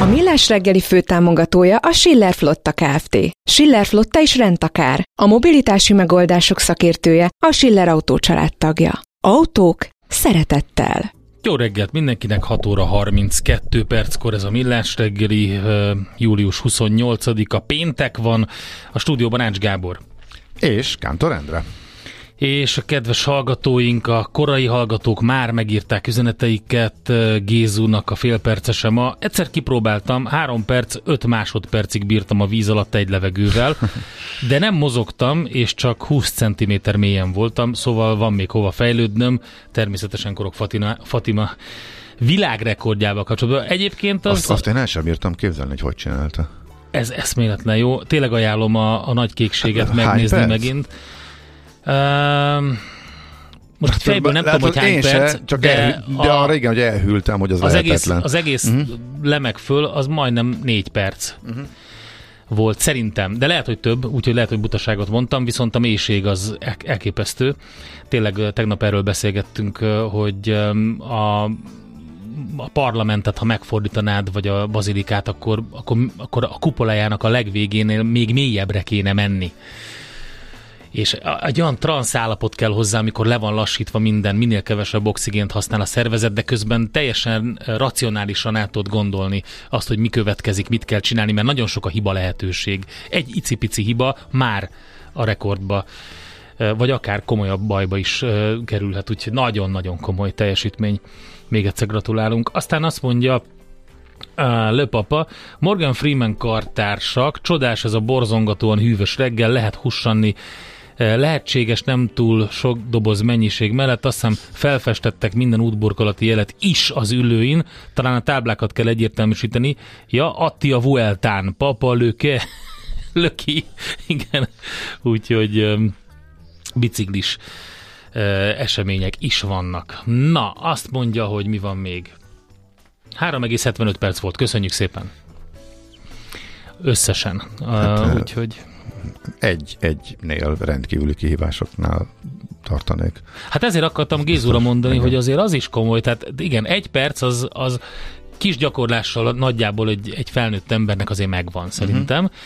A Millás reggeli főtámogatója a Schiller Flotta Kft. Schiller Flotta is rendtakár. A mobilitási megoldások szakértője a Schiller Autó tagja. Autók szeretettel. Jó reggelt mindenkinek, 6 óra 32 perckor ez a Millás reggeli, július 28-a péntek van, a stúdióban Ács Gábor. És Kántor Endre. És a kedves hallgatóink, a korai hallgatók már megírták üzeneteiket Gézunak a félpercese ma. Egyszer kipróbáltam, 3 perc, 5 másodpercig bírtam a víz alatt egy levegővel, de nem mozogtam, és csak 20 cm mélyen voltam, szóval van még hova fejlődnöm. Természetesen Korok Fatina, Fatima világrekordjával kapcsolatban. Egyébként az... Azt, azt én el sem bírtam képzelni, hogy hogy csinálta. Ez eszméletlen jó. Tényleg ajánlom a, a nagy kékséget hát, megnézni megint. Most fejből nem tudom, hogy hány perc, se, csak de, el, de a, arra igen, hogy elhűltem, hogy az, az egész, az egész uh-huh. lemeg föl, az majdnem négy perc. Uh-huh volt, szerintem, de lehet, hogy több, úgyhogy lehet, hogy butaságot mondtam, viszont a mélység az elképesztő. Tényleg tegnap erről beszélgettünk, hogy a, a parlamentet, ha megfordítanád, vagy a bazilikát, akkor, akkor, akkor a kupolájának a legvégénél még mélyebbre kéne menni és egy olyan transz állapot kell hozzá, amikor le van lassítva minden, minél kevesebb oxigént használ a szervezet, de közben teljesen racionálisan át tudod gondolni azt, hogy mi következik, mit kell csinálni, mert nagyon sok a hiba lehetőség. Egy icipici hiba már a rekordba vagy akár komolyabb bajba is kerülhet, úgyhogy nagyon-nagyon komoly teljesítmény. Még egyszer gratulálunk. Aztán azt mondja Le Papa, Morgan Freeman kartársak, csodás ez a borzongatóan hűvös reggel, lehet hussanni lehetséges nem túl sok doboz mennyiség mellett azt hiszem felfestettek minden útburkolati jelet is az ülőin, talán a táblákat kell egyértelműsíteni. Ja, Attia Vueltán, Papa Löke, Löki, igen, úgyhogy biciklis események is vannak. Na, azt mondja, hogy mi van még. 3,75 perc volt, köszönjük szépen. Összesen. Hát, uh, úgyhogy egy, egynél rendkívüli kihívásoknál tartanék. Hát ezért akartam Gézura mondani, igen. hogy azért az is komoly, tehát igen, egy perc az, az kis gyakorlással nagyjából egy, egy felnőtt embernek azért megvan szerintem. Uh-huh.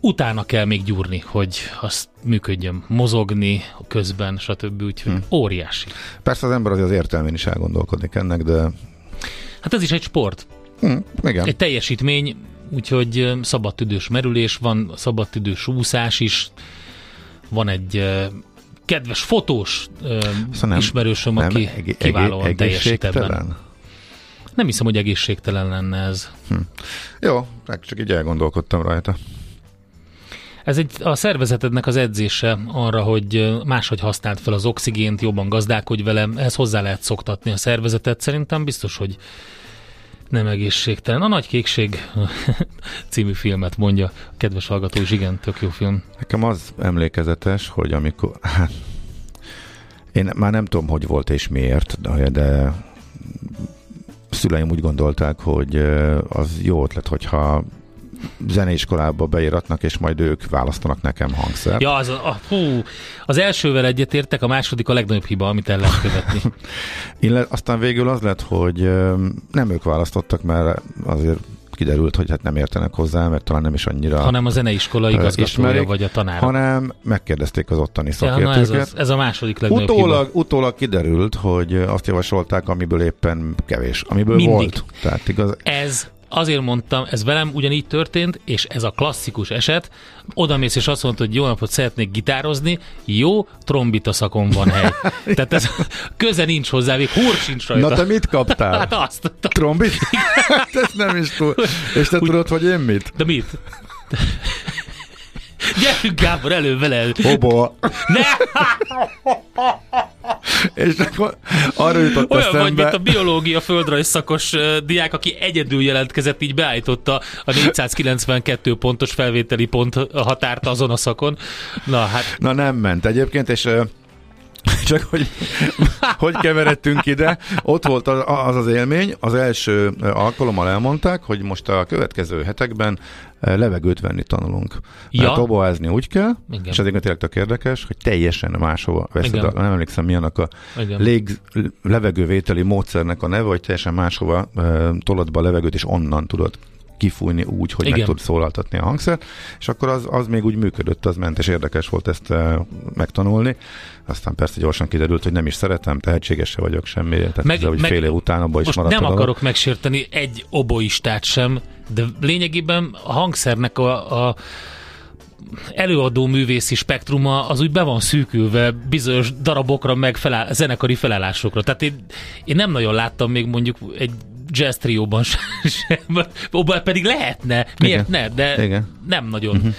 Utána kell még gyúrni, hogy azt működjön, mozogni közben, stb. Úgyhogy hmm. óriási. Persze az ember azért az értelmén is elgondolkodik ennek, de... Hát ez is egy sport. Hmm, igen. Egy teljesítmény, úgyhogy szabadtüdős merülés van, szabadtüdős úszás is, van egy kedves fotós szóval nem, ismerősöm, nem aki eg- kiválóan teljesít ebben. Nem hiszem, hogy egészségtelen lenne ez. Hm. Jó, csak így elgondolkodtam rajta. Ez egy, a szervezetednek az edzése arra, hogy máshogy használt fel az oxigént, jobban gazdálkodj vele, ehhez hozzá lehet szoktatni a szervezetet. Szerintem biztos, hogy nem egészségtelen. A Nagy Kékség című filmet mondja a kedves hallgató is, igen, tök jó film. Nekem az emlékezetes, hogy amikor, hát, én már nem tudom, hogy volt és miért, de szüleim úgy gondolták, hogy az jó ötlet, hogyha zeneiskolába beiratnak, és majd ők választanak nekem hangszert. Ja, az, a, hú, az elsővel egyetértek, a második a legnagyobb hiba, amit el lehet követni. Illet, aztán végül az lett, hogy nem ők választottak, mert azért kiderült, hogy hát nem értenek hozzá, mert talán nem is annyira Hanem a zeneiskola igazgatója ismerik, vagy a tanára. hanem megkérdezték az ottani ja, na ez, szakértőket. az, ez a második legnagyobb hiba. Utólag, utólag kiderült, hogy azt javasolták, amiből éppen kevés. Amiből Mindig. volt. Tehát igaz, Ez azért mondtam, ez velem ugyanígy történt, és ez a klasszikus eset. Oda mész és azt mondod, hogy jó napot szeretnék gitározni, jó, trombita szakon van hely. Tehát ez köze nincs hozzá, még húr sincs rajta. Na te mit kaptál? Hát azt. Trombit? hát ezt nem is tud. És te tudod, hogy én mit? De mit? Gyerünk Gábor elő vele. Hobo. Ne! És akkor arra jutott Olyan vagy, eszembe... mint a biológia földrajz szakos diák, aki egyedül jelentkezett, így beállította a 492 pontos felvételi pont határt azon a szakon. Na hát, Na nem ment egyébként, és csak hogy hogy keveredtünk ide, ott volt az az, az élmény, az első ö, alkalommal elmondták, hogy most a következő hetekben ö, levegőt venni tanulunk. Ja. Mert toboázni úgy kell, Igen. és ezért tényleg tök érdekes, hogy teljesen máshova veszed, Igen. a, nem emlékszem mi annak a igen. lég, levegővételi módszernek a neve, hogy teljesen máshova ö, tolod be a levegőt, és onnan tudod kifújni úgy, hogy Igen. meg tud szólaltatni a hangszert, és akkor az, az még úgy működött, az ment, és érdekes volt ezt uh, megtanulni. Aztán persze gyorsan kiderült, hogy nem is szeretem, tehetséges se vagyok semmi, tehát Meg- hogy meg- fél év után abban is maradt nem a dolog. akarok megsérteni egy oboistát sem, de lényegében a hangszernek a, a előadó művészi spektruma az úgy be van szűkülve bizonyos darabokra, meg feláll, zenekari felállásokra. Tehát én, én nem nagyon láttam még mondjuk egy jazz trióban sem, abban pedig lehetne, miért Igen. ne, de Igen. Nem nagyon uh-huh.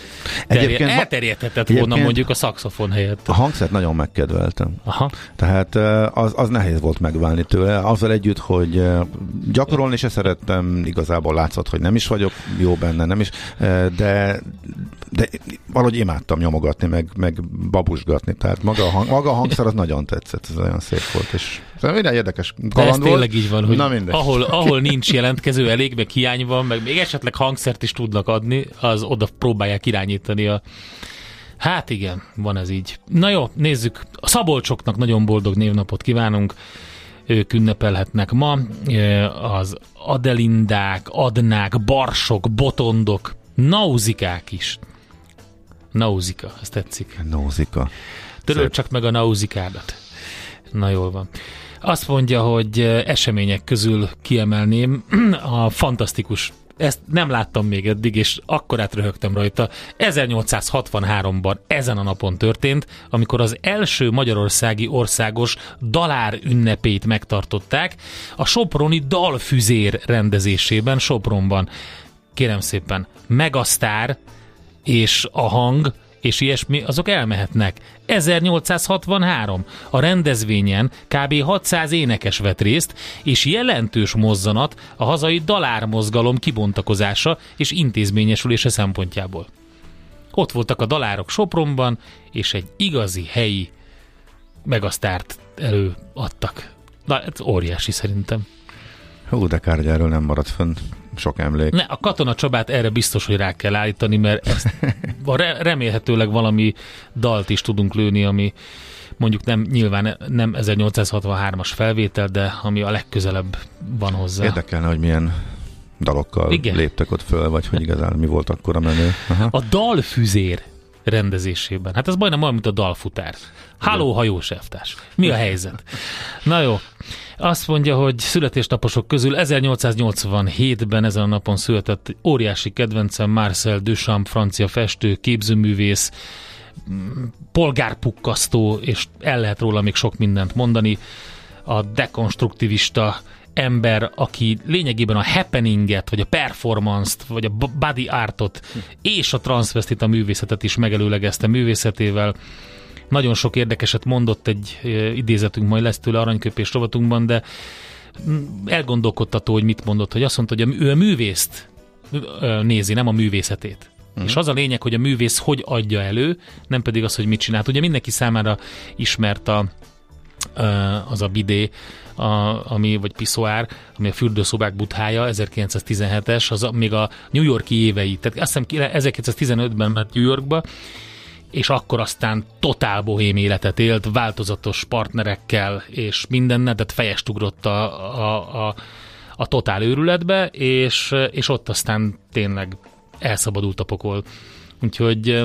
Egyébként- elterjedhetett volna mondjuk a szaxofon helyett. A hangszert nagyon megkedveltem. Aha. Tehát az, az nehéz volt megválni tőle, azzal együtt, hogy gyakorolni se szerettem, igazából látszott, hogy nem is vagyok jó benne, nem is, de, de valahogy imádtam nyomogatni, meg, meg babusgatni, tehát maga a, hang, maga a hangszer az nagyon tetszett, ez olyan szép volt, és minden érdekes De ez kaland volt. tényleg így van, hogy Na mindegy. ahol, ahol nincs jelentkező elég, meg hiány van, meg még esetleg hangszert is tudnak adni, az oda próbálják irányítani a Hát igen, van ez így. Na jó, nézzük. A Szabolcsoknak nagyon boldog névnapot kívánunk. Ők ünnepelhetnek ma. Az Adelindák, Adnák, Barsok, Botondok, Nauzikák is. Nauzika, ez tetszik. Nózika. Töröld csak meg a nauzikádat. Na jól van. Azt mondja, hogy események közül kiemelném a fantasztikus ezt nem láttam még eddig, és akkor átröhögtem rajta. 1863-ban ezen a napon történt, amikor az első magyarországi országos dalár ünnepét megtartották a Soproni Dalfüzér rendezésében Sopronban. Kérem szépen, Megasztár és a hang és ilyesmi, azok elmehetnek. 1863. A rendezvényen kb. 600 énekes vett részt, és jelentős mozzanat a hazai dalármozgalom kibontakozása és intézményesülése szempontjából. Ott voltak a dalárok Sopronban, és egy igazi helyi megasztárt előadtak. Na, ez óriási szerintem. Hú, de kár, hogy erről nem maradt fönn sok emlék. Ne, a Katona Csabát erre biztos, hogy rá kell állítani, mert ezt, remélhetőleg valami dalt is tudunk lőni, ami mondjuk nem nyilván nem 1863-as felvétel, de ami a legközelebb van hozzá. Érdekelne, hogy milyen dalokkal. Igen. léptek ott föl, vagy hogy igazán mi volt akkor a menő. Aha. A dalfüzér rendezésében. Hát ez majdnem olyan, mint a dalfutár. Háló hajós elvtárs. Mi a helyzet? Na jó. Azt mondja, hogy születésnaposok közül 1887-ben ezen a napon született óriási kedvencem Marcel Duchamp, francia festő, képzőművész, mm, polgárpukkasztó, és el lehet róla még sok mindent mondani. A dekonstruktivista ember, aki lényegében a happeninget, vagy a performance-t, vagy a body artot és a transvestita művészetet is megelőlegezte művészetével. Nagyon sok érdekeset mondott, egy idézetünk majd lesz tőle aranyköpés rovatunkban, de mm, elgondolkodtató, hogy mit mondott, hogy azt mondta, hogy ő a művészt nézi, nem a művészetét. Uh-huh. És az a lényeg, hogy a művész hogy adja elő, nem pedig az, hogy mit csinált. Ugye mindenki számára ismert a az a bidé, a, ami, vagy piszoár, ami a fürdőszobák buthája, 1917-es, az a, még a New Yorki évei, tehát azt hiszem 1915-ben ment New Yorkba, és akkor aztán totál bohém életet élt, változatos partnerekkel, és mindennel, tehát fejest ugrott a, a, a, a totál őrületbe, és, és ott aztán tényleg elszabadult a pokol. Úgyhogy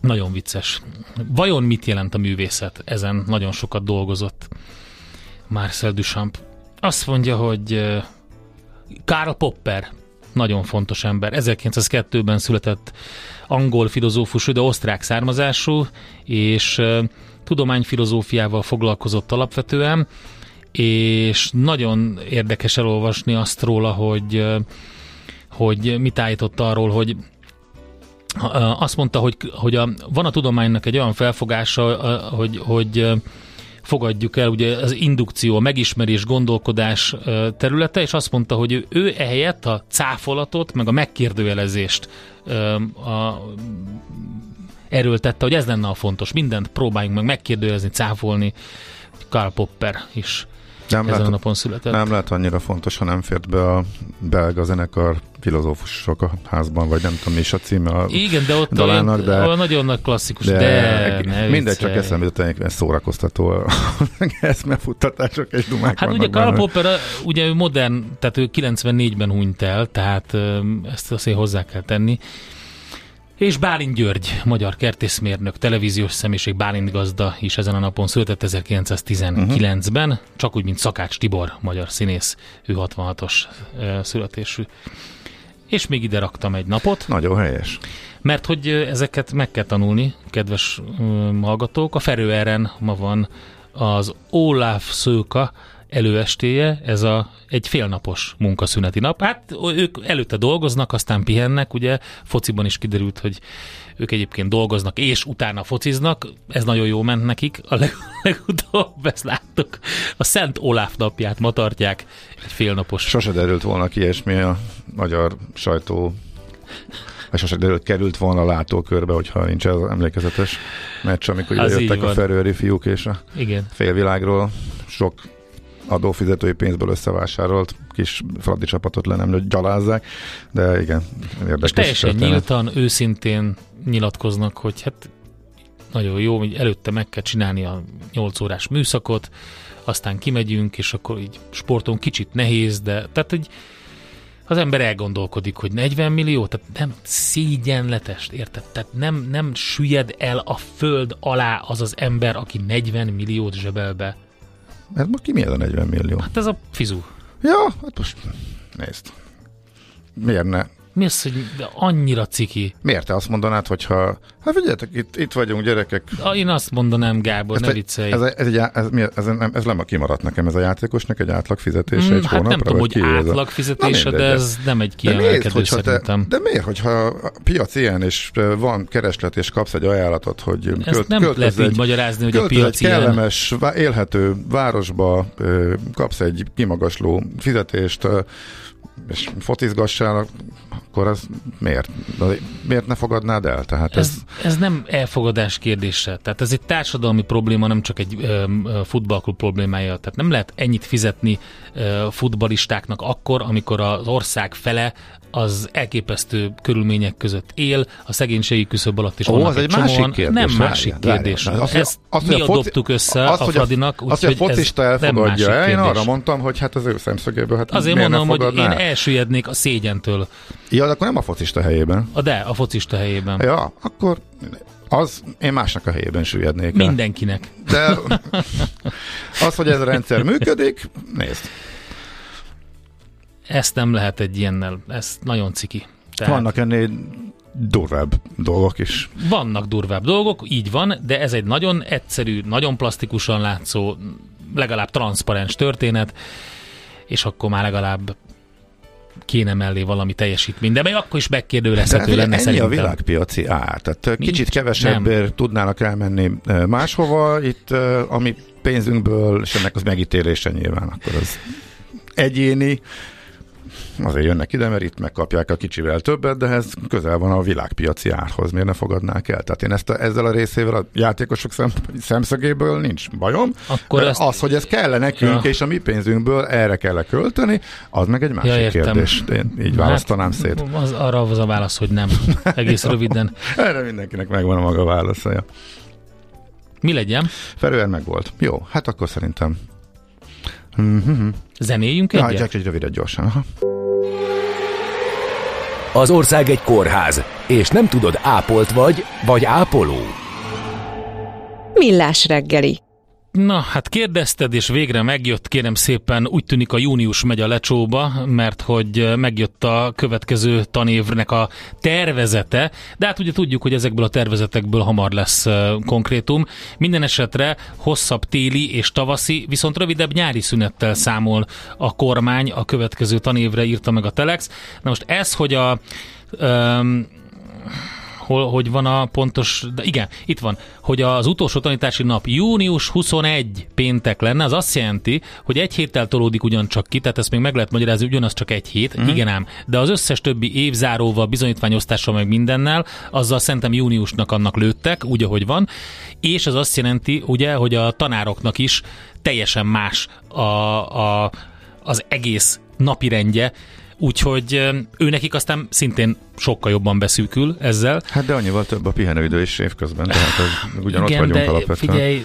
nagyon vicces. Vajon mit jelent a művészet? Ezen nagyon sokat dolgozott Marcel Duchamp. Azt mondja, hogy Karl Popper, nagyon fontos ember. 1902-ben született angol filozófus, de osztrák származású, és tudományfilozófiával foglalkozott alapvetően, és nagyon érdekes elolvasni azt róla, hogy, hogy mit állított arról, hogy azt mondta, hogy, hogy a, van a tudománynak egy olyan felfogása, hogy, hogy fogadjuk el, ugye az indukció, a megismerés, gondolkodás területe, és azt mondta, hogy ő ehelyett a cáfolatot, meg a megkérdőjelezést a, erőltette, hogy ez lenne a fontos. Mindent próbáljunk meg megkérdőjelezni, cáfolni. Karl Popper is nem ezen lehet, a napon született. Nem lehet annyira fontos, ha nem fért be a belga zenekar filozófusok a házban, vagy nem tudom mi is a címe a Igen, de ott dalának, de, a nagyon nagy klasszikus, de, de mindegy, csak eszembe jutott, szórakoztató eszmefuttatások és dumák Hát ugye Karl Popper, ugye ő modern, tehát ő 94-ben hunyt el, tehát ezt azért hozzá kell tenni. És Bálint György, magyar kertészmérnök, televíziós személyiség Bálint gazda is ezen a napon született 1919-ben, uh-huh. csak úgy, mint Szakács Tibor, magyar színész, ő 66-os születésű. És még ide raktam egy napot. Nagyon helyes. Mert hogy ezeket meg kell tanulni, kedves hallgatók. A Ferőeren ma van az Olaf Szőka előestéje, ez a, egy félnapos munkaszüneti nap. Hát ők előtte dolgoznak, aztán pihennek, ugye fociban is kiderült, hogy ők egyébként dolgoznak, és utána fociznak, ez nagyon jó ment nekik. A leg, legutóbb ezt láttuk, a Szent Olaf napját ma tartják, egy félnapos. Sose derült volna ki ilyesmi a magyar sajtó vagy sose derült, került volna a látókörbe, hogyha nincs ez az emlékezetes meccs, amikor ide jöttek a ferőri fiúk és a Igen. félvilágról sok adófizetői pénzből összevásárolt kis fradi csapatot le nem gyalázzák, de igen, érdekes. És teljesen történet. nyíltan, őszintén nyilatkoznak, hogy hát nagyon jó, hogy előtte meg kell csinálni a 8 órás műszakot, aztán kimegyünk, és akkor így sporton kicsit nehéz, de tehát egy az ember elgondolkodik, hogy 40 millió, tehát nem szégyenletest, érted? Tehát nem, nem süllyed el a föld alá az az ember, aki 40 milliót zsebel be. Ez most ki mi ez a 40 millió? Hát ez a fizu. Ja, hát most nézd. Miért ne? Mi az, hogy annyira ciki? Miért te azt mondanád, hogyha... Hát figyeljetek, itt, itt vagyunk gyerekek. A, én azt mondanám, Gábor, ne viccelj. Ez, ez, egy, ez, ez, ez, nem, ez nem kimaradt nekem, ez a játékosnak egy átlag fizetése mm, egy hát hónapra, nem tudom, hogy átlag fizetése, de ez nem egy kiemelkedő de szerintem. Te, de miért, hogyha a piac ilyen, és van kereslet, és kapsz egy ajánlatot, hogy Ezt költ, nem lehet így magyarázni, hogy a piac egy kellemes, ilyen. élhető városba kapsz egy kimagasló fizetést, és focizgassál, akkor az miért? Miért ne fogadnád el? Tehát ez, ez, ez nem elfogadás kérdése. Tehát ez egy társadalmi probléma, nem csak egy ö, futballklub problémája. Tehát nem lehet ennyit fizetni ö, futballistáknak akkor, amikor az ország fele az elképesztő körülmények között él, a szegénységi küszöb alatt is Ó, vannak az egy, egy másik kérdés. Nem másik kérdés. Várjál. Azt, Ezt azt, mi adoptuk össze azt, a Fradinak, Azt, hogy a focista elfogadja el, én arra mondtam, hogy hát az ő szemszögéből hát Azért mondom, hogy én elsüllyednék a szégyentől. Ja, de akkor nem a focista helyében. A de, a focista helyében. Ja, akkor az én másnak a helyében süllyednék. Mindenkinek. De az, hogy ez a rendszer működik, nézd ezt nem lehet egy ilyennel, ez nagyon ciki. Tehát... Vannak ennél durvább dolgok is. Vannak durvább dolgok, így van, de ez egy nagyon egyszerű, nagyon plastikusan látszó, legalább transzparens történet, és akkor már legalább kéne mellé valami teljesítmény, de még akkor is megkérdőlezhető de lenne ennyi szerintem. a világpiaci ár, tehát Nincs, kicsit kevesebb tudnának elmenni máshova, itt ami pénzünkből, és ennek az megítélése nyilván, akkor az egyéni, azért jönnek ide, mert itt megkapják a kicsivel többet, de ez közel van a világpiaci árhoz, miért ne fogadnák el? Tehát én ezt a, ezzel a részével a játékosok szem, szemszögéből nincs bajom. Akkor ezt... Az, hogy ez kell nekünk, ja. és a mi pénzünkből erre kell költeni, az meg egy másik ja, kérdés. Én így hát, választanám szét. Az, arra az a válasz, hogy nem. Egész röviden. Erre mindenkinek megvan a maga válasza. Mi legyen? Ferően meg volt. Jó, hát akkor szerintem Mm-hmm. Zenéljünk egyet? Ja, csak egy rövidet gyorsan. Aha. Az ország egy kórház, és nem tudod, ápolt vagy, vagy ápoló. Millás reggeli. Na, hát kérdezted, és végre megjött, kérem szépen, úgy tűnik a június megy a lecsóba, mert hogy megjött a következő tanévnek a tervezete, de hát ugye tudjuk, hogy ezekből a tervezetekből hamar lesz konkrétum. Minden esetre hosszabb téli és tavaszi, viszont rövidebb nyári szünettel számol a kormány a következő tanévre, írta meg a Telex. Na most ez, hogy a um, hol, hogy van a pontos, de igen, itt van, hogy az utolsó tanítási nap június 21 péntek lenne, az azt jelenti, hogy egy héttel tolódik ugyancsak ki, tehát ezt még meg lehet magyarázni, ugyanaz csak egy hét, mm. igen ám, de az összes többi évzáróval, bizonyítványosztással meg mindennel, azzal szerintem júniusnak annak lőttek, úgy, ahogy van, és az azt jelenti, ugye, hogy a tanároknak is teljesen más a, a, az egész napirendje, úgyhogy ő nekik aztán szintén sokkal jobban beszűkül ezzel. Hát de annyival több a pihenőidő is évközben, tehát ez ugyanott igen, vagyunk de alapvetően. Figyelj,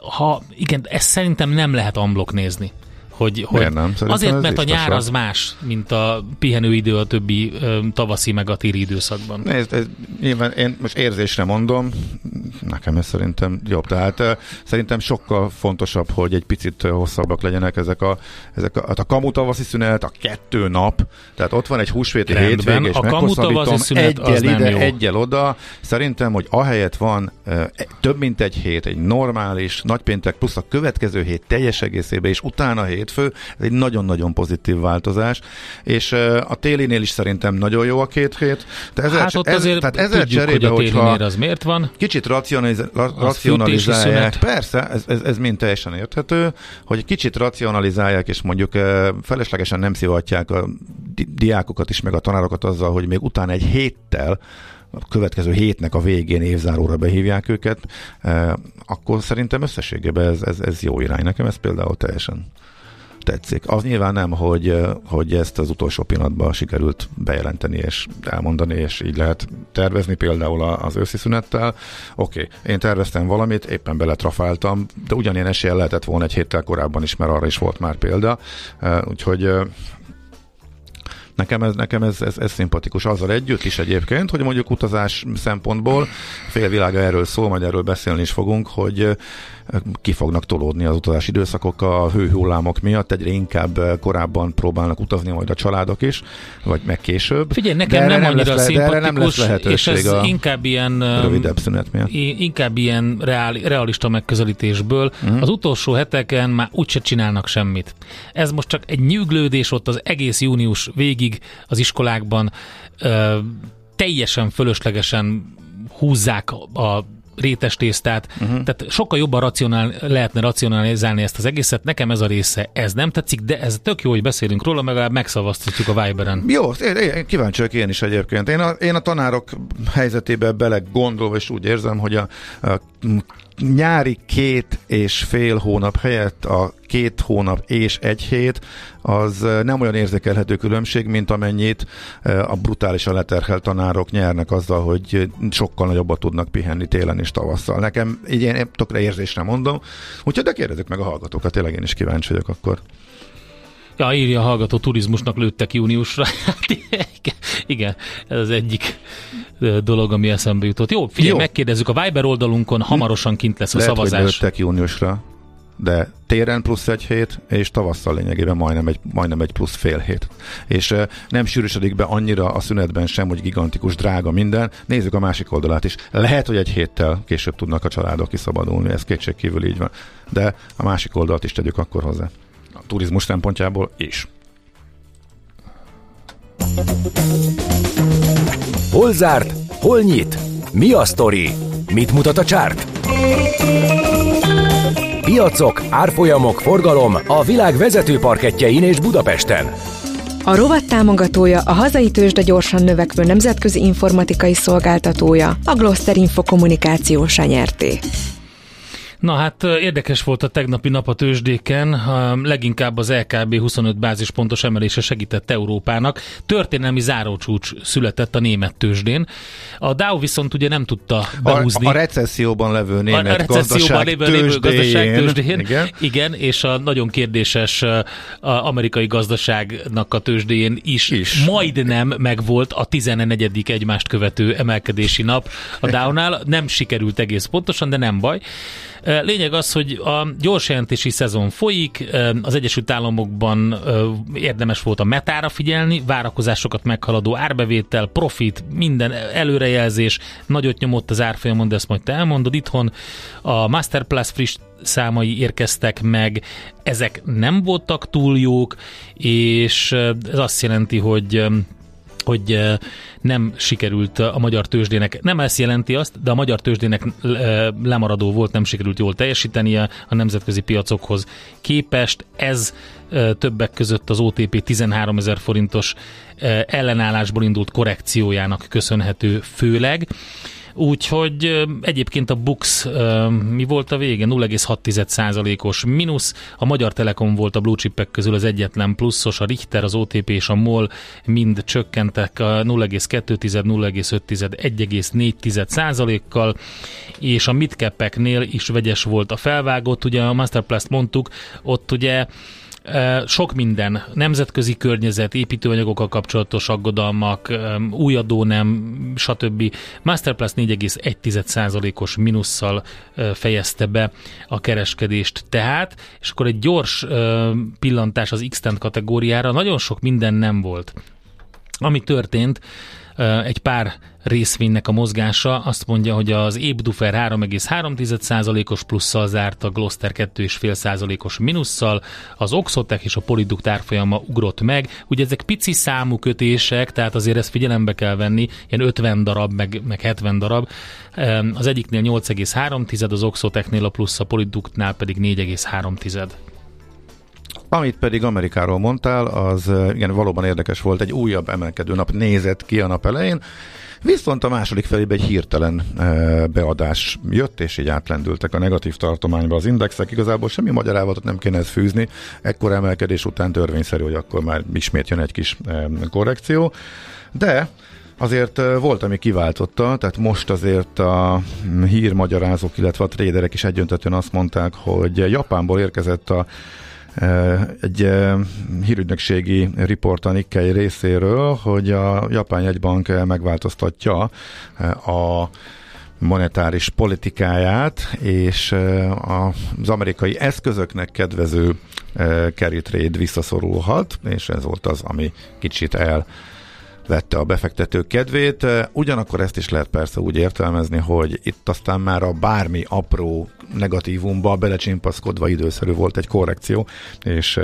ha, igen, ezt szerintem nem lehet amblok nézni hogy, hogy nem? azért, mert a nyár az más, mint a pihenőidő a többi tavaszi meg a téli időszakban. Nézd, ez, nyilván én most érzésre mondom, nekem ez szerintem jobb. Tehát szerintem sokkal fontosabb, hogy egy picit hosszabbak legyenek ezek a, ezek a, hát a kamu tavaszi szünet, a kettő nap, tehát ott van egy húsvéti hétvég, és a meghosszabbítom egyel ide, jó. egyel oda. Szerintem, hogy ahelyett van uh, több mint egy hét, egy normális nagypéntek plusz a következő hét teljes egészében, és utána hét hétfő, ez egy nagyon-nagyon pozitív változás, és a télinél is szerintem nagyon jó a két hét. De ezzel, hát ott ez, azért tehát ezzel tudjuk, cserébe, hogy a télinél az miért van. Kicsit racionaliz- racionalizálják. Persze, ez, ez, ez mind teljesen érthető, hogy kicsit racionalizálják, és mondjuk feleslegesen nem szivatják a diákokat is, meg a tanárokat azzal, hogy még utána egy héttel a következő hétnek a végén évzáróra behívják őket, akkor szerintem összességében ez, ez, ez jó irány. Nekem ez például teljesen tetszik. Az nyilván nem, hogy, hogy ezt az utolsó pillanatban sikerült bejelenteni és elmondani, és így lehet tervezni például az őszi szünettel. Oké, okay, én terveztem valamit, éppen beletrafáltam, de ugyanilyen esélye lehetett volna egy héttel korábban is, mert arra is volt már példa. Úgyhogy Nekem ez, nekem ez, ez, ez szimpatikus. Azzal együtt is egyébként, hogy mondjuk utazás szempontból félvilága erről szól, majd erről beszélni is fogunk, hogy ki fognak tolódni az utazási időszakok a hőhullámok miatt, egyre inkább korábban próbálnak utazni majd a családok is, vagy meg később. Figyelj, nekem nem, annyira lesz, szimpatikus, nem lesz és ez a inkább ilyen rövidebb szünet miatt. Inkább ilyen reál, realista megközelítésből. Uh-huh. Az utolsó heteken már úgyse csinálnak semmit. Ez most csak egy nyűglődés ott az egész június végig az iskolákban ö, teljesen fölöslegesen húzzák a rétes tésztát, uh-huh. tehát sokkal jobban racionál, lehetne racionalizálni ezt az egészet. Nekem ez a része, ez nem tetszik, de ez tök jó, hogy beszélünk róla, meg megszavaztatjuk a Viberen. Jó, én, én, kíváncsi vagyok én is egyébként. Én a, én a tanárok helyzetébe bele gondolva, és úgy érzem, hogy a, a nyári két és fél hónap helyett a két hónap és egy hét az nem olyan érzékelhető különbség, mint amennyit a brutálisan leterhelt tanárok nyernek azzal, hogy sokkal nagyobbat tudnak pihenni télen és tavasszal. Nekem így én tökre érzésre mondom, úgyhogy de kérdezzük meg a hallgatókat, tényleg én is kíváncsi vagyok akkor. Ja, írja a hallgató, turizmusnak lőttek júniusra. Igen, ez az egyik dolog, ami eszembe jutott. Jó, figyelj, Jó. megkérdezzük a Viber oldalunkon, hamarosan kint lesz a Lehet, szavazás. Hogy lőttek júniusra, de téren plusz egy hét, és tavasszal lényegében majdnem egy, majdnem egy plusz fél hét. És nem sűrűsödik be annyira a szünetben sem, hogy gigantikus, drága minden. Nézzük a másik oldalát is. Lehet, hogy egy héttel később tudnak a családok kiszabadulni, ez kétség kívül így van. De a másik oldalt is tegyük akkor hozzá a turizmus szempontjából is. Hol zárt? Hol nyit? Mi a sztori? Mit mutat a csárt? Piacok, árfolyamok, forgalom a világ vezető parketjein és Budapesten. A rovat támogatója a hazai tőzsde gyorsan növekvő nemzetközi informatikai szolgáltatója, a Gloster Info kommunikációsa nyerté. Na hát érdekes volt a tegnapi nap a tőzsdéken, leginkább az LKB 25 bázispontos emelése segített Európának. Történelmi zárócsúcs született a német tőzsdén. A Dow viszont ugye nem tudta behúzni. A, a recesszióban levő német a recesszióban gazdaság, lévő tőzsdén, gazdaság tőzsdén. Igen. igen, és a nagyon kérdéses a amerikai gazdaságnak a tőzsdén is, is. majdnem megvolt a 14. egymást követő emelkedési nap a Downál. Nem sikerült egész pontosan, de nem baj. Lényeg az, hogy a gyorsjelentési szezon folyik, az Egyesült Államokban érdemes volt a metára figyelni, várakozásokat meghaladó árbevétel, profit, minden előrejelzés, nagyot nyomott az árfolyamon, de ezt majd te elmondod. Itthon a Masterplus friss számai érkeztek meg, ezek nem voltak túl jók, és ez azt jelenti, hogy hogy nem sikerült a magyar tőzsdének, nem ezt jelenti azt, de a magyar tőzsdének lemaradó volt, nem sikerült jól teljesítenie a nemzetközi piacokhoz képest. Ez többek között az OTP 13 ezer forintos ellenállásból indult korrekciójának köszönhető főleg. Úgyhogy egyébként a Bux mi volt a vége? 0,6%-os mínusz. A Magyar Telekom volt a blue chipek közül az egyetlen pluszos, a Richter, az OTP és a MOL mind csökkentek a 0,2, 0,5, 1,4%-kal, és a midcapeknél is vegyes volt a felvágott. Ugye a Masterplast mondtuk, ott ugye sok minden, nemzetközi környezet, építőanyagokkal kapcsolatos aggodalmak, új adó nem, stb. Masterplus 4,1%-os minusszal fejezte be a kereskedést tehát, és akkor egy gyors pillantás az x kategóriára, nagyon sok minden nem volt. Ami történt, egy pár részvénynek a mozgása azt mondja, hogy az Ébdufer 3,3%-os plusszal zárt, a Gloster 2,5%-os minusszal, az Oxotec és a Poliduct árfolyama ugrott meg. Ugye ezek pici számú kötések, tehát azért ezt figyelembe kell venni, ilyen 50 darab, meg, meg 70 darab. Az egyiknél 8,3, az Oxotecnél a plusz, a Poliductnál pedig 4,3. Amit pedig Amerikáról mondtál, az igen, valóban érdekes volt, egy újabb emelkedő nap nézett ki a nap elején, viszont a második felében egy hirtelen beadás jött, és így átlendültek a negatív tartományba az indexek. Igazából semmi magyarázatot nem kéne ezt fűzni, ekkor emelkedés után törvényszerű, hogy akkor már ismét jön egy kis korrekció, de Azért volt, ami kiváltotta, tehát most azért a hírmagyarázók, illetve a tréderek is egyöntetően azt mondták, hogy Japánból érkezett a egy hírügynökségi riport Nikkei részéről, hogy a japán jegybank megváltoztatja a monetáris politikáját, és az amerikai eszközöknek kedvező carry trade visszaszorulhat, és ez volt az, ami kicsit el vette a befektetők kedvét. Ugyanakkor ezt is lehet persze úgy értelmezni, hogy itt aztán már a bármi apró negatívumba belecsimpaszkodva időszerű volt egy korrekció, és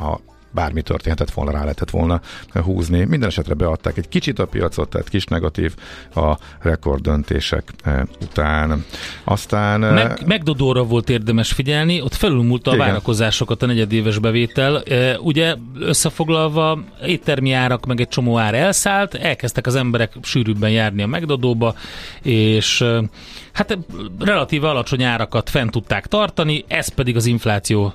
a bármi történhetett volna, rá lehetett volna húzni. Minden esetre beadták egy kicsit a piacot, tehát kis negatív a rekorddöntések eh, után. Aztán... Eh, Meg, megdodóra volt érdemes figyelni, ott felülmúlta a igen. várakozásokat a negyedéves bevétel. Eh, ugye összefoglalva éttermi árak, meg egy csomó ár elszállt, elkezdtek az emberek sűrűbben járni a megdodóba, és hát relatíve alacsony árakat fent tudták tartani, ez pedig az infláció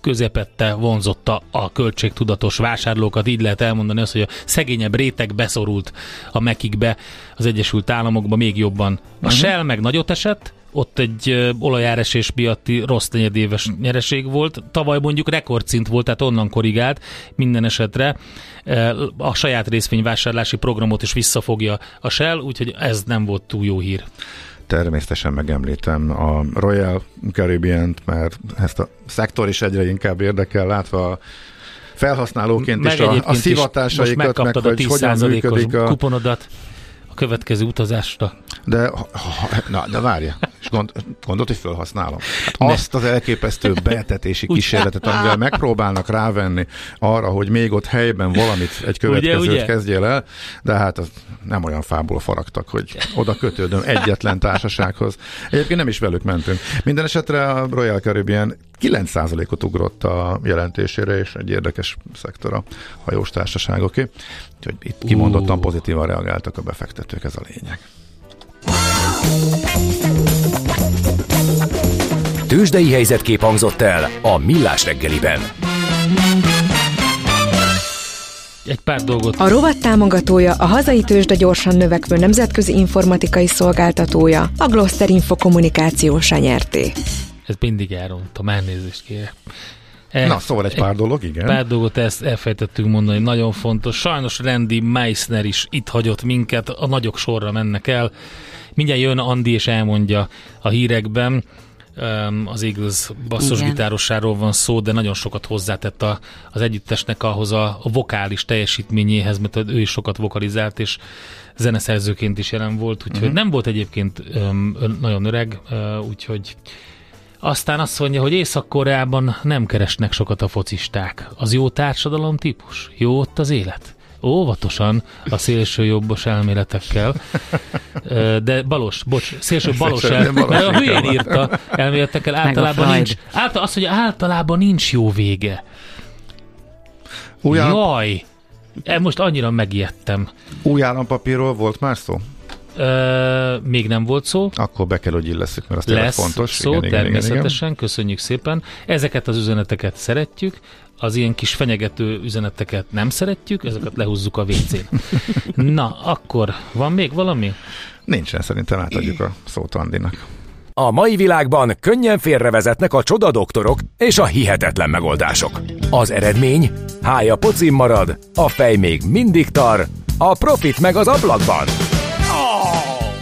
közepette vonzotta a költségtudatos vásárlókat. Így lehet elmondani azt, hogy a szegényebb réteg beszorult a mekikbe az Egyesült Államokba még jobban. A uh-huh. Shell meg nagyot esett, ott egy olajáresés miatti rossz negyedéves nyereség volt. Tavaly mondjuk rekordszint volt, tehát onnan korrigált minden esetre. A saját részvényvásárlási programot is visszafogja a Shell, úgyhogy ez nem volt túl jó hír természetesen megemlítem a Royal caribbean mert ezt a szektor is egyre inkább érdekel, látva a felhasználóként meg is a, a szivatásaikat, meg hogy hogyan működik a... kuponodat a következő utazásra. De, ha, na, de várja, gond, gondolt, hogy felhasználom. Hát azt az elképesztő betetési kísérletet, amivel megpróbálnak rávenni arra, hogy még ott helyben valamit, egy következőt ugye, ugye? kezdjél el, de hát az nem olyan fából faragtak, hogy oda kötődöm egyetlen társasághoz. Egyébként nem is velük mentünk. Minden esetre a Royal Caribbean 9%-ot ugrott a jelentésére, és egy érdekes szektor a hajós társaságoké. Úgyhogy itt kimondottan pozitívan reagáltak a befektetők, ez a lényeg. Tőzsdei helyzetkép hangzott el a Millás reggeliben. Egy pár dolgot. A rovat támogatója a hazai tőzsde gyorsan növekvő nemzetközi informatikai szolgáltatója, a Gloster Info kommunikációs nyerté. Ez mindig elrontom, elnézést kérek. E, Na, szóval egy pár dolog, igen. Pár dolgot ezt elfejtettünk mondani, nagyon fontos. Sajnos Randy Meissner is itt hagyott minket, a nagyok sorra mennek el. Mindjárt jön Andi és elmondja a hírekben. Az Eagles basszusgitárosáról van szó, de nagyon sokat hozzátett a, az együttesnek ahhoz a, a vokális teljesítményéhez, mert ő is sokat vokalizált, és zeneszerzőként is jelen volt, úgyhogy uh-huh. nem volt egyébként um, nagyon öreg, uh, úgyhogy aztán azt mondja, hogy Észak-Koreában nem keresnek sokat a focisták. Az jó társadalom típus? Jó ott az élet? Óvatosan a szélső jobbos elméletekkel, de balos, bocs, szélső balos el, mert a hülyén írta elméletekkel, általában nincs, által, azt, hogy általában nincs jó vége. Ugyan... Jaj! E, most annyira megijedtem. Új állampapírról volt már szó? Ö, még nem volt szó. Akkor be kell, hogy illeszük, mert az Lesz fontos. szó, igen, természetesen, igen, igen. köszönjük szépen. Ezeket az üzeneteket szeretjük, az ilyen kis fenyegető üzeneteket nem szeretjük, ezeket lehúzzuk a WC-n. Na, akkor van még valami? Nincsen, szerintem átadjuk a szót Andinak. A mai világban könnyen félrevezetnek a csoda doktorok és a hihetetlen megoldások. Az eredmény? Hája pocim marad, a fej még mindig tar, a profit meg az ablakban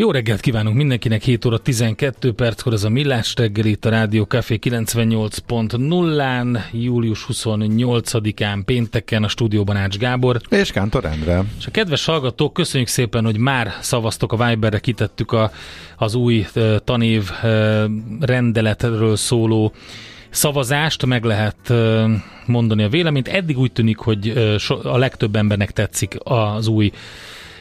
Jó reggelt kívánunk mindenkinek, 7 óra 12 perckor ez a Millás reggel itt a Rádió Café 98.0-án, július 28-án pénteken a stúdióban Ács Gábor. És Kántor Endre. És a kedves hallgatók, köszönjük szépen, hogy már szavaztok a Viberre, kitettük a, az új uh, tanév uh, rendeletről szóló szavazást, meg lehet mondani a véleményt. Eddig úgy tűnik, hogy a legtöbb embernek tetszik az új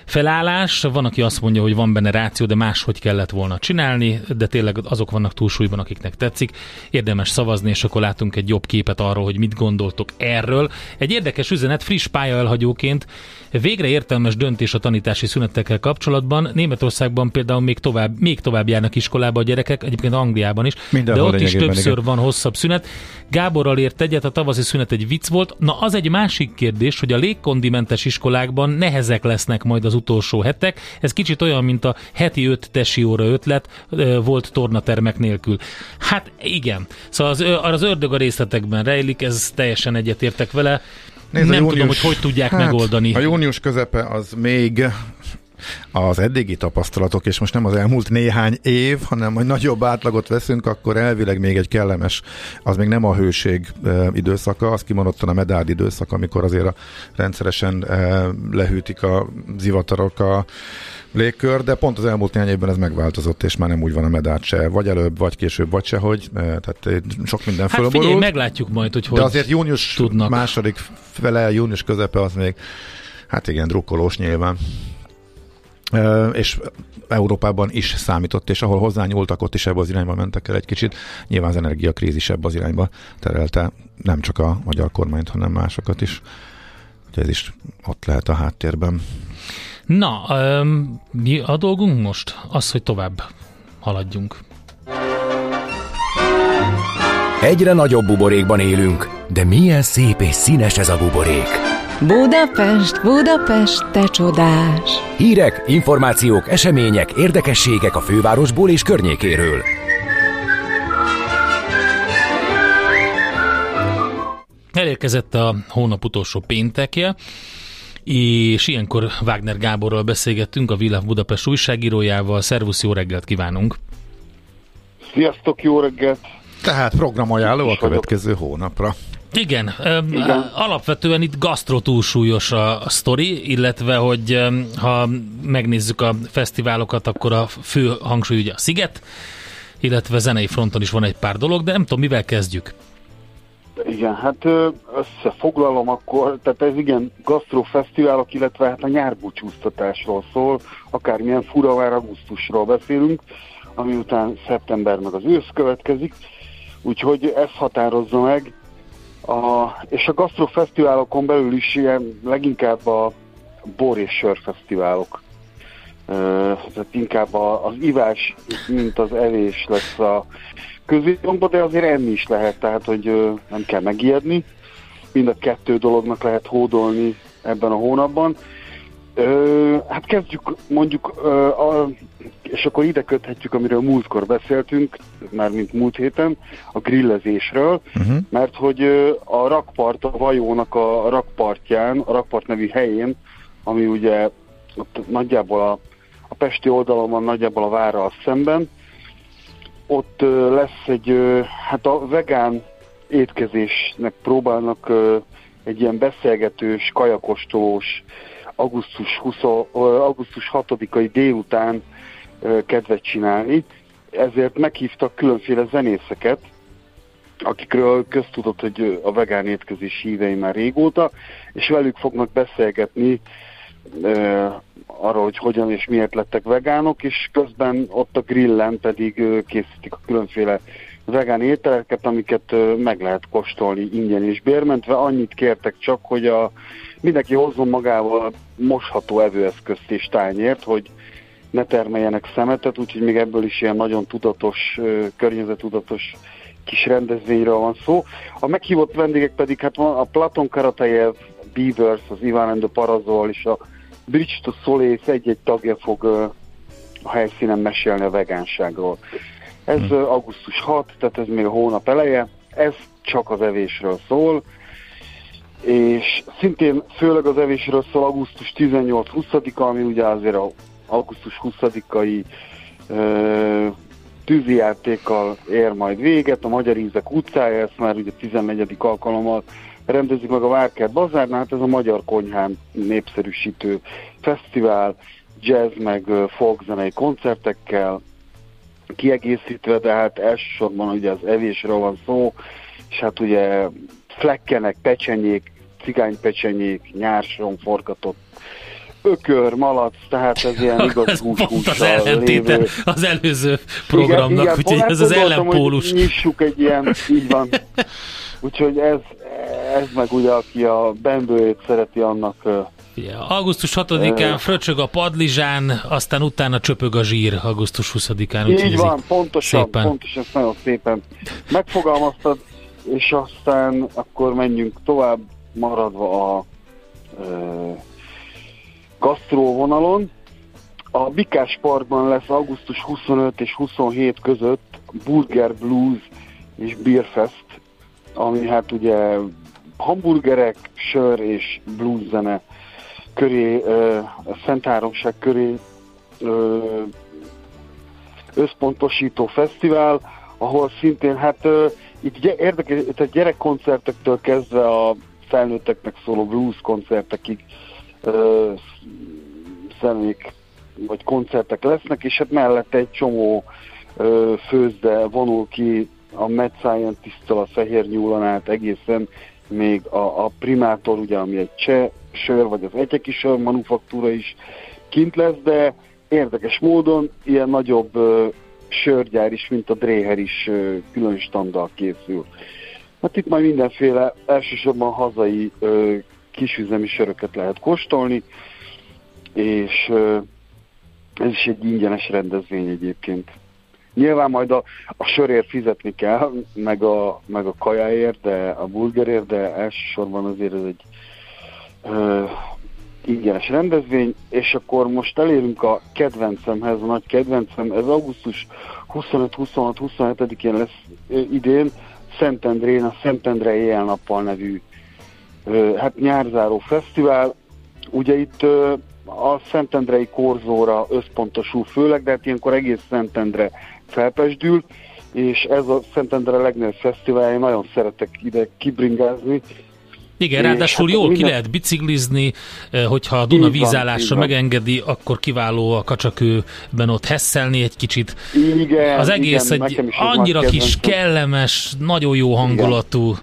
felállás. Van, aki azt mondja, hogy van benne ráció, de máshogy kellett volna csinálni, de tényleg azok vannak túlsúlyban, akiknek tetszik. Érdemes szavazni, és akkor látunk egy jobb képet arról, hogy mit gondoltok erről. Egy érdekes üzenet, friss elhagyóként végre értelmes döntés a tanítási szünetekkel kapcsolatban. Németországban például még tovább, még tovább járnak iskolába a gyerekek, egyébként Angliában is, Mindenhol de ott is többször igen. van hosszabb szünet. Gáborral ért egyet, a tavaszi szünet egy vicc volt. Na az egy másik kérdés, hogy a légkondimentes iskolákban nehezek lesznek majd az utolsó hetek. Ez kicsit olyan, mint a heti öt tesi óra ötlet volt tornatermek nélkül. Hát igen. Szóval az, az ördög a részletekben rejlik, ez teljesen egyetértek vele. Nézd, nem június, tudom, hogy hogy tudják hát, megoldani. A június közepe az még az eddigi tapasztalatok, és most nem az elmúlt néhány év, hanem hogy nagyobb átlagot veszünk, akkor elvileg még egy kellemes, az még nem a hőség időszaka, az kimondottan a medád időszak, amikor azért a rendszeresen lehűtik a zivatarok a légkör, de pont az elmúlt néhány évben ez megváltozott, és már nem úgy van a medát se, vagy előbb, vagy később, vagy sehogy, tehát sok minden hát figyelj, meglátjuk majd, hogy hogy De azért június tudnak. második fele, június közepe az még, hát igen, drukkolós nyilván és Európában is számított, és ahol hozzányúltak, ott is ebbe az irányba mentek el egy kicsit. Nyilván az energiakrízis ebbe az irányba terelte nem csak a magyar kormányt, hanem másokat is. Úgyhogy ez is ott lehet a háttérben. Na, mi a dolgunk most? Az, hogy tovább haladjunk. Egyre nagyobb buborékban élünk, de milyen szép és színes ez a buborék. Budapest, Budapest, te csodás! Hírek, információk, események, érdekességek a fővárosból és környékéről. Elérkezett a hónap utolsó péntekje, és ilyenkor Wagner Gáborral beszélgettünk, a Villa Budapest újságírójával. Szervusz, jó reggelt kívánunk! Sziasztok, jó reggelt! Tehát programajánló a következő hónapra. Igen, Igen, alapvetően itt gasztro túlsúlyos a, sztori, illetve hogy ha megnézzük a fesztiválokat, akkor a fő hangsúly ugye a Sziget, illetve zenei fronton is van egy pár dolog, de nem tudom, mivel kezdjük. Igen, hát összefoglalom akkor, tehát ez igen gasztrofesztiválok, illetve hát a nyárbúcsúztatásról szól, akármilyen furavár augusztusról beszélünk, ami után szeptember meg az ősz következik, úgyhogy ez határozza meg, a, és a gasztrofesztiválokon belül is ilyen leginkább a bor és sörfesztiválok. Tehát inkább az ivás, mint az evés lesz a középpontban, de azért enni is lehet, tehát hogy nem kell megijedni. Mind a kettő dolognak lehet hódolni ebben a hónapban. Hát kezdjük mondjuk, és akkor ide köthetjük, amiről múltkor beszéltünk, már mint múlt héten, a grillezésről, uh-huh. mert hogy a rakpart, a vajónak a rakpartján, a rakpart nevű helyén, ami ugye ott nagyjából a, a pesti oldalon van, nagyjából a várral szemben, ott lesz egy, hát a vegán étkezésnek próbálnak egy ilyen beszélgetős, kajakostolós, augusztus, 20, augusztus 6-ai délután kedvet csinálni, ezért meghívtak különféle zenészeket, akikről köztudott, hogy a vegán étkezés hívei már régóta, és velük fognak beszélgetni arról, hogy hogyan és miért lettek vegánok, és közben ott a grillen pedig készítik a különféle vegán ételeket, amiket meg lehet kóstolni ingyen és bérmentve. Annyit kértek csak, hogy a, mindenki hozzon magával mosható evőeszközt és tányért, hogy ne termeljenek szemetet, úgyhogy még ebből is ilyen nagyon tudatos, környezetudatos kis rendezvényről van szó. A meghívott vendégek pedig, hát van a Platon Karatejev, Beavers, az Iván and the Parazol és a Bridge to Solész egy-egy tagja fog a helyszínen mesélni a vegánságról. Ez hmm. augusztus 6, tehát ez még a hónap eleje, ez csak az evésről szól, és szintén főleg az evésről szól augusztus 18-20-a, ami ugye azért a augusztus 20-ai tűzijátékkal ér majd véget, a Magyar Ízek utcája, ezt már ugye 14. alkalommal rendezik meg a Várkert Bazárnál, hát ez a magyar konyhán népszerűsítő fesztivál, jazz meg folkzenei koncertekkel kiegészítve, de hát elsősorban ugye az evésről van szó, és hát ugye flekkenek, pecsenyék, cigánypecsenyék, nyárson forgatott ökör, malac, tehát ez ilyen igaz hús az lévő. az előző programnak, igen, úgyhogy ez az ellenpólus. Hogy nyissuk egy ilyen, így van. Úgyhogy ez, ez meg ugye, aki a bembőjét szereti, annak Ja, augusztus 6-án uh, fröcsög a padlizsán, aztán utána csöpög a zsír augusztus 20-án. Így van, pontosan, szépen. pontosan, nagyon szépen megfogalmaztad, és aztán akkor menjünk tovább, maradva a uh, gasztró vonalon. A Bikás Parkban lesz augusztus 25 és 27 között Burger Blues és Beer Fest, ami hát ugye hamburgerek, sör és blues zene köré, a Szent Háromság köré összpontosító fesztivál, ahol szintén hát itt érdekes, tehát gyerekkoncertektől kezdve a felnőtteknek szóló blues koncertekig személyek vagy koncertek lesznek, és hát mellette egy csomó főzde vonul ki a Mad Scientist-től a Fehér Nyúlon át egészen még a, a Primátor, ugye, ami egy cseh sör, vagy az egyeki sör manufaktúra is kint lesz, de érdekes módon ilyen nagyobb ö, sörgyár is, mint a Dréher is külön standal készül. Hát itt majd mindenféle, elsősorban hazai ö, kisüzemi söröket lehet kóstolni, és ez is egy ingyenes rendezvény egyébként. Nyilván majd a, a sörért fizetni kell, meg a, meg a kajáért, de a burgerért, de elsősorban azért ez egy ingyenes rendezvény, és akkor most elérünk a kedvencemhez, a nagy kedvencem, ez augusztus 25-26-27-én lesz idén, Szentendrén, a Szentendre éjjel-nappal nevű hát nyárzáró fesztivál. Ugye itt a Szentendrei korzóra összpontosul főleg, de hát ilyenkor egész Szentendre felpesdül, és ez a Szentendre legnagyobb fesztivál, én nagyon szeretek ide kibringázni, igen, ráadásul jól minden... ki lehet biciklizni, hogyha a Duna vízállása megengedi, akkor kiváló a kacsakőben ott hesszelni egy kicsit. Igen, az egész igen, egy annyira kis, kellemes, nagyon jó hangulatú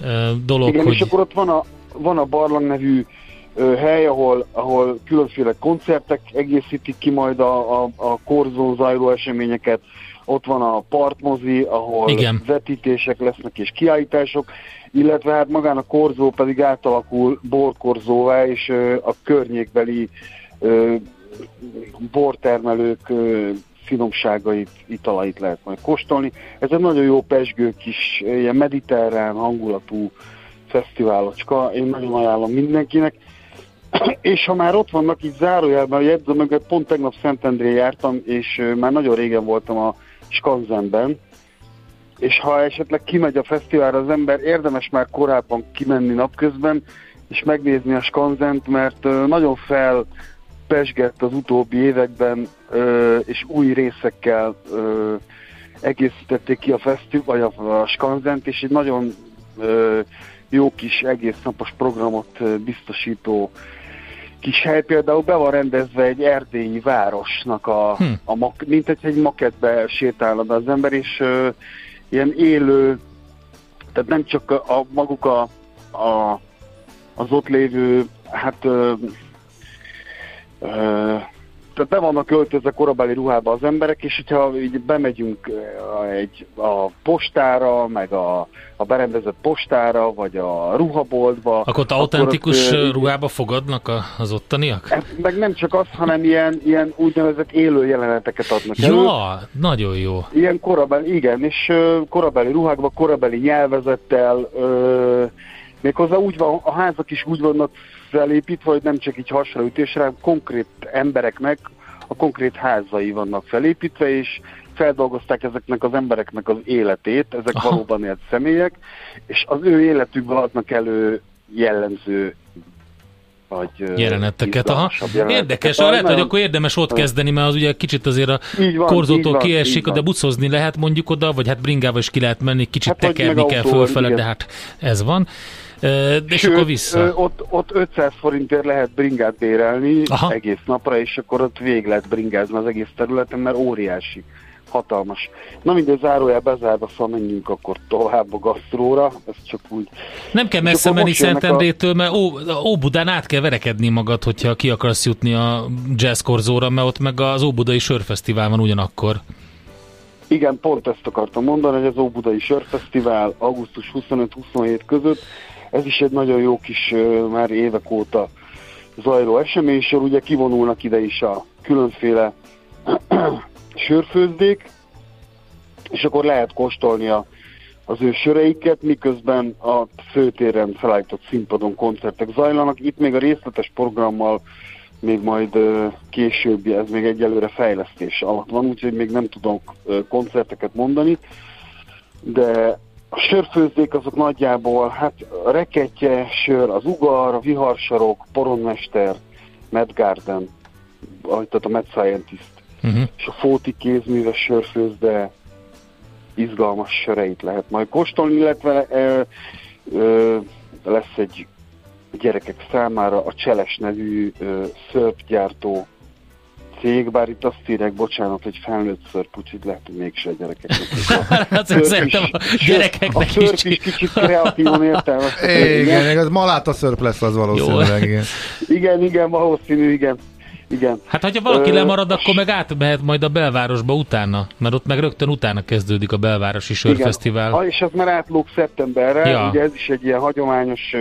igen. dolog. Igen, hogy... és akkor ott van a, van a Barlang nevű hely, ahol, ahol különféle koncertek egészítik ki majd a, a, a korzón zajló eseményeket. Ott van a partmozi, ahol Igen. vetítések lesznek és kiállítások, illetve hát magán a korzó pedig átalakul borkorzóvá, és a környékbeli bortermelők finomságait, italait lehet majd kóstolni. Ez egy nagyon jó pesgő kis, ilyen mediterrán hangulatú fesztiválocska, én nagyon ajánlom mindenkinek. és ha már ott vannak így zárójelben, a jegyző mögött, pont tegnap Szentendré jártam, és már nagyon régen voltam a Skanzenben, és ha esetleg kimegy a fesztiválra az ember, érdemes már korábban kimenni napközben, és megnézni a Skanzent, mert nagyon felpesgett az utóbbi években, és új részekkel egészítették ki a fesztivál, vagy a, a Skanzent, és egy nagyon jó kis egész napos programot biztosító kis hely például be van rendezve egy erdélyi városnak a, hm. a mint egy, egy maketbe sétálna az ember, és ilyen élő, tehát nem csak a, a maguk a, a, az ott lévő, hát ö, ö, tehát be vannak öltözve korabeli ruhába az emberek, és hogyha így bemegyünk egy, a postára, meg a, a berendezett postára, vagy a ruhaboltba. Akkor ott autentikus ott, ruhába fogadnak az ottaniak? Hát meg nem csak az, hanem ilyen, ilyen úgynevezett élő jeleneteket adnak Ja, elő. nagyon jó. Ilyen korabeli, igen, és korabeli ruhákba, korabeli nyelvezettel, méghozzá úgy van, a házak is úgy vannak felépítve, hogy nem csak így hasraütésre, hanem konkrét embereknek a konkrét házai vannak felépítve, és feldolgozták ezeknek az embereknek az életét, ezek Aha. valóban élt személyek, és az ő életükből adnak elő jellemző vagy jeleneteket. Aha. Jeleneteket. Érdekes, ah, lehet, hogy akkor érdemes ott kezdeni, mert az ugye kicsit azért a van, korzótól kiesik, de bucozni lehet mondjuk oda, vagy hát bringával is ki lehet menni, kicsit hát, tekerni kell fölfele, de hát ez van. De és Sőt, akkor vissza. Ott, ott 500 forintért lehet bringát bérelni Aha. egész napra, és akkor ott végig lehet bringázni az egész területen, mert óriási hatalmas. Na mindegy, zárójel bezárva, szóval menjünk akkor tovább a gasztróra, ez csak úgy. Nem kell messze menni Szentendrétől, a... mert Ó, Óbudán át kell verekedni magad, hogyha ki akarsz jutni a jazzkorzóra, mert ott meg az Óbudai Sörfesztivál van ugyanakkor. Igen, pont ezt akartam mondani, hogy az Óbudai Sörfesztivál augusztus 25-27 között ez is egy nagyon jó kis, már évek óta zajló eseménysor, ugye kivonulnak ide is a különféle sörfőzdék, és akkor lehet kóstolni a, az ő söreiket, miközben a főtéren felállított színpadon koncertek zajlanak. Itt még a részletes programmal még majd később, ez még egyelőre fejlesztés alatt van, úgyhogy még nem tudok koncerteket mondani, de a sörfőzdék azok nagyjából, hát a reketje, sör, az ugar, a viharsarok, poronmester, Medgarden, tehát a Med Scientist, uh-huh. és a Fóti kézműves sörfőzde izgalmas söreit lehet majd kóstolni, illetve e, e, lesz egy gyerekek számára a Cseles nevű e, szörpgyártó cég, bár itt azt írják, bocsánat, hogy felnőtt szörp, úgyhogy lehet, hogy mégse a gyerekeknek. hát szerintem a gyerekeknek a szörp is, is kicsit kreatívan értelmezhető. Igen, az maláta szörp lesz az valószínűleg. Igen. igen, igen, valószínű, igen. Igen. Hát, ha valaki Ö, lemarad, akkor meg átmehet majd a belvárosba utána, mert ott meg rögtön utána kezdődik a belvárosi sörfesztivál. Igen, és az már átlóg szeptemberre, ja. ugye ez is egy ilyen hagyományos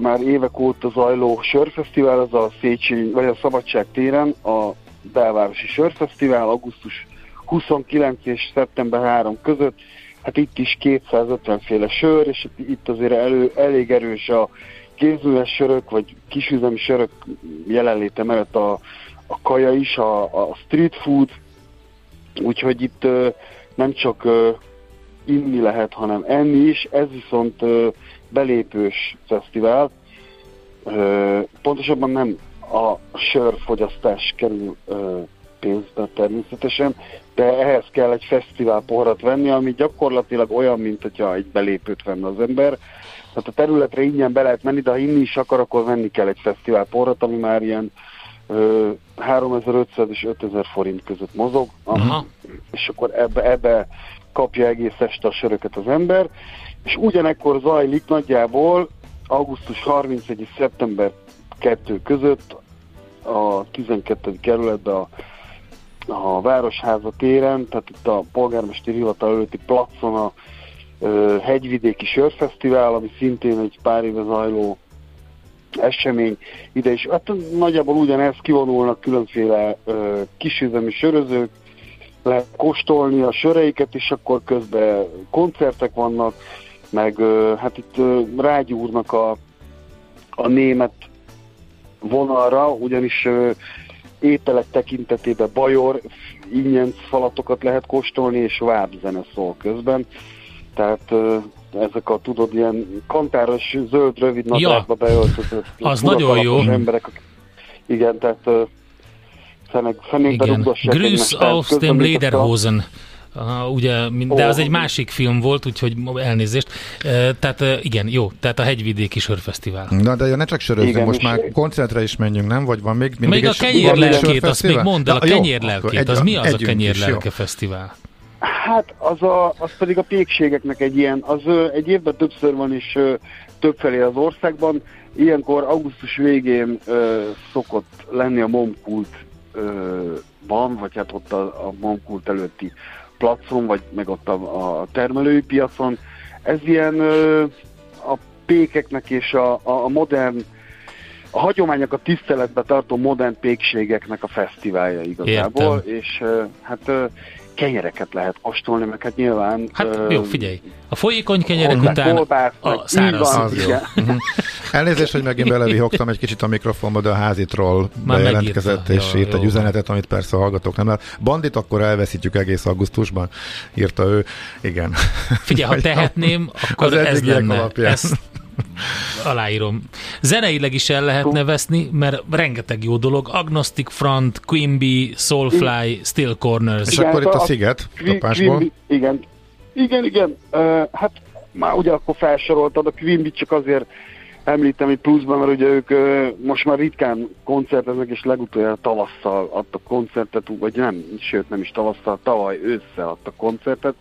már évek óta zajló sörfesztivál, az a Széchenyi, vagy a Szabadság téren, a belvárosi sörfesztivál, augusztus 29 és szeptember 3 között, hát itt is 250 féle sör, és itt azért elő, elég erős a kézműves sörök, vagy kisüzemi sörök jelenléte mellett a, a kaja is, a, a street food, úgyhogy itt nem csak inni lehet, hanem enni is, ez viszont belépős fesztivál, ö, pontosabban nem a sörfogyasztás kerül ö, pénzbe természetesen, de ehhez kell egy fesztivál poharat venni, ami gyakorlatilag olyan, mint hogyha egy belépőt venne az ember. Tehát a területre ingyen be lehet menni, de ha inni is akar, akkor venni kell egy fesztivál poharat, ami már ilyen ö, 3500 és 5000 forint között mozog, Aha. és akkor ebbe, ebbe kapja egész este a söröket az ember, és ugyanekkor zajlik nagyjából augusztus 31 és szeptember 2 között a 12. kerületben a a Városháza téren, tehát itt a polgármesteri hivatal előtti placon a ö, hegyvidéki sörfesztivál, ami szintén egy pár éve zajló esemény ide is. Hát nagyjából ugyanez kivonulnak különféle ö, kisüzemi sörözők, lehet kóstolni a söreiket, és akkor közben koncertek vannak, meg hát itt rágyúrnak a, a német vonalra, ugyanis ételek tekintetében bajor, ingyen falatokat lehet kóstolni, és zene szól közben. Tehát ezek a, tudod, ilyen kantáros, zöld, rövid nadrágba ja. beöltözött az nagyon jó. emberek. Igen, tehát fenékbe rugdossák Grüß aus dem Lederhosen. Uh, ugye, de az egy másik film volt, úgyhogy elnézést. Tehát igen, jó, tehát a hegyvidéki sörfesztivál. Na de ne csak sörözzünk, most már koncertre is menjünk, nem? Vagy van még mindig Még a kenyérlelkét, azt még mondd el, a kenyérlelkét, az mi az a kenyérlelke fesztivál? Hát az, a, az pedig a pékségeknek egy ilyen, az egy évben többször van is többfelé az országban. Ilyenkor augusztus végén ö, szokott lenni a Momkult van, vagy hát ott a, a Momkult előtti placon, vagy meg ott a, a termelői piacon. Ez ilyen ö, a pékeknek és a, a, a modern a hagyományokat tiszteletbe tartó modern pékségeknek a fesztiválja igazából, Értem. és hát kenyereket lehet kóstolni, meg hát nyilván... Hát uh, jó, figyelj, a folyékony kenyerek után kolbász, a száraz. Van, az jó. Mhm. Elnézést, hogy megint belevihogtam egy kicsit a mikrofonba, de a házitról Már bejelentkezett, és jó, írt jó. egy üzenetet, amit persze a hallgatók nem lehet. Bandit akkor elveszítjük egész augusztusban, írta ő. Igen. Figyelj, ha tehetném, akkor ez lenne. Alapján. Ezt Aláírom. Zeneileg is el lehet nevezni, mert rengeteg jó dolog. Agnostic Front, Quimby, Soulfly, Still Corners. És igen, akkor itt a, a Sziget kapásból. igen. Igen, igen. Uh, hát már ugye akkor felsoroltad, a Quimby csak azért említem itt pluszban, mert ugye ők uh, most már ritkán koncerteznek, és legutoljára tavasszal adtak koncertet, vagy nem, sőt nem is tavasszal, tavaly ősszel adtak koncertet,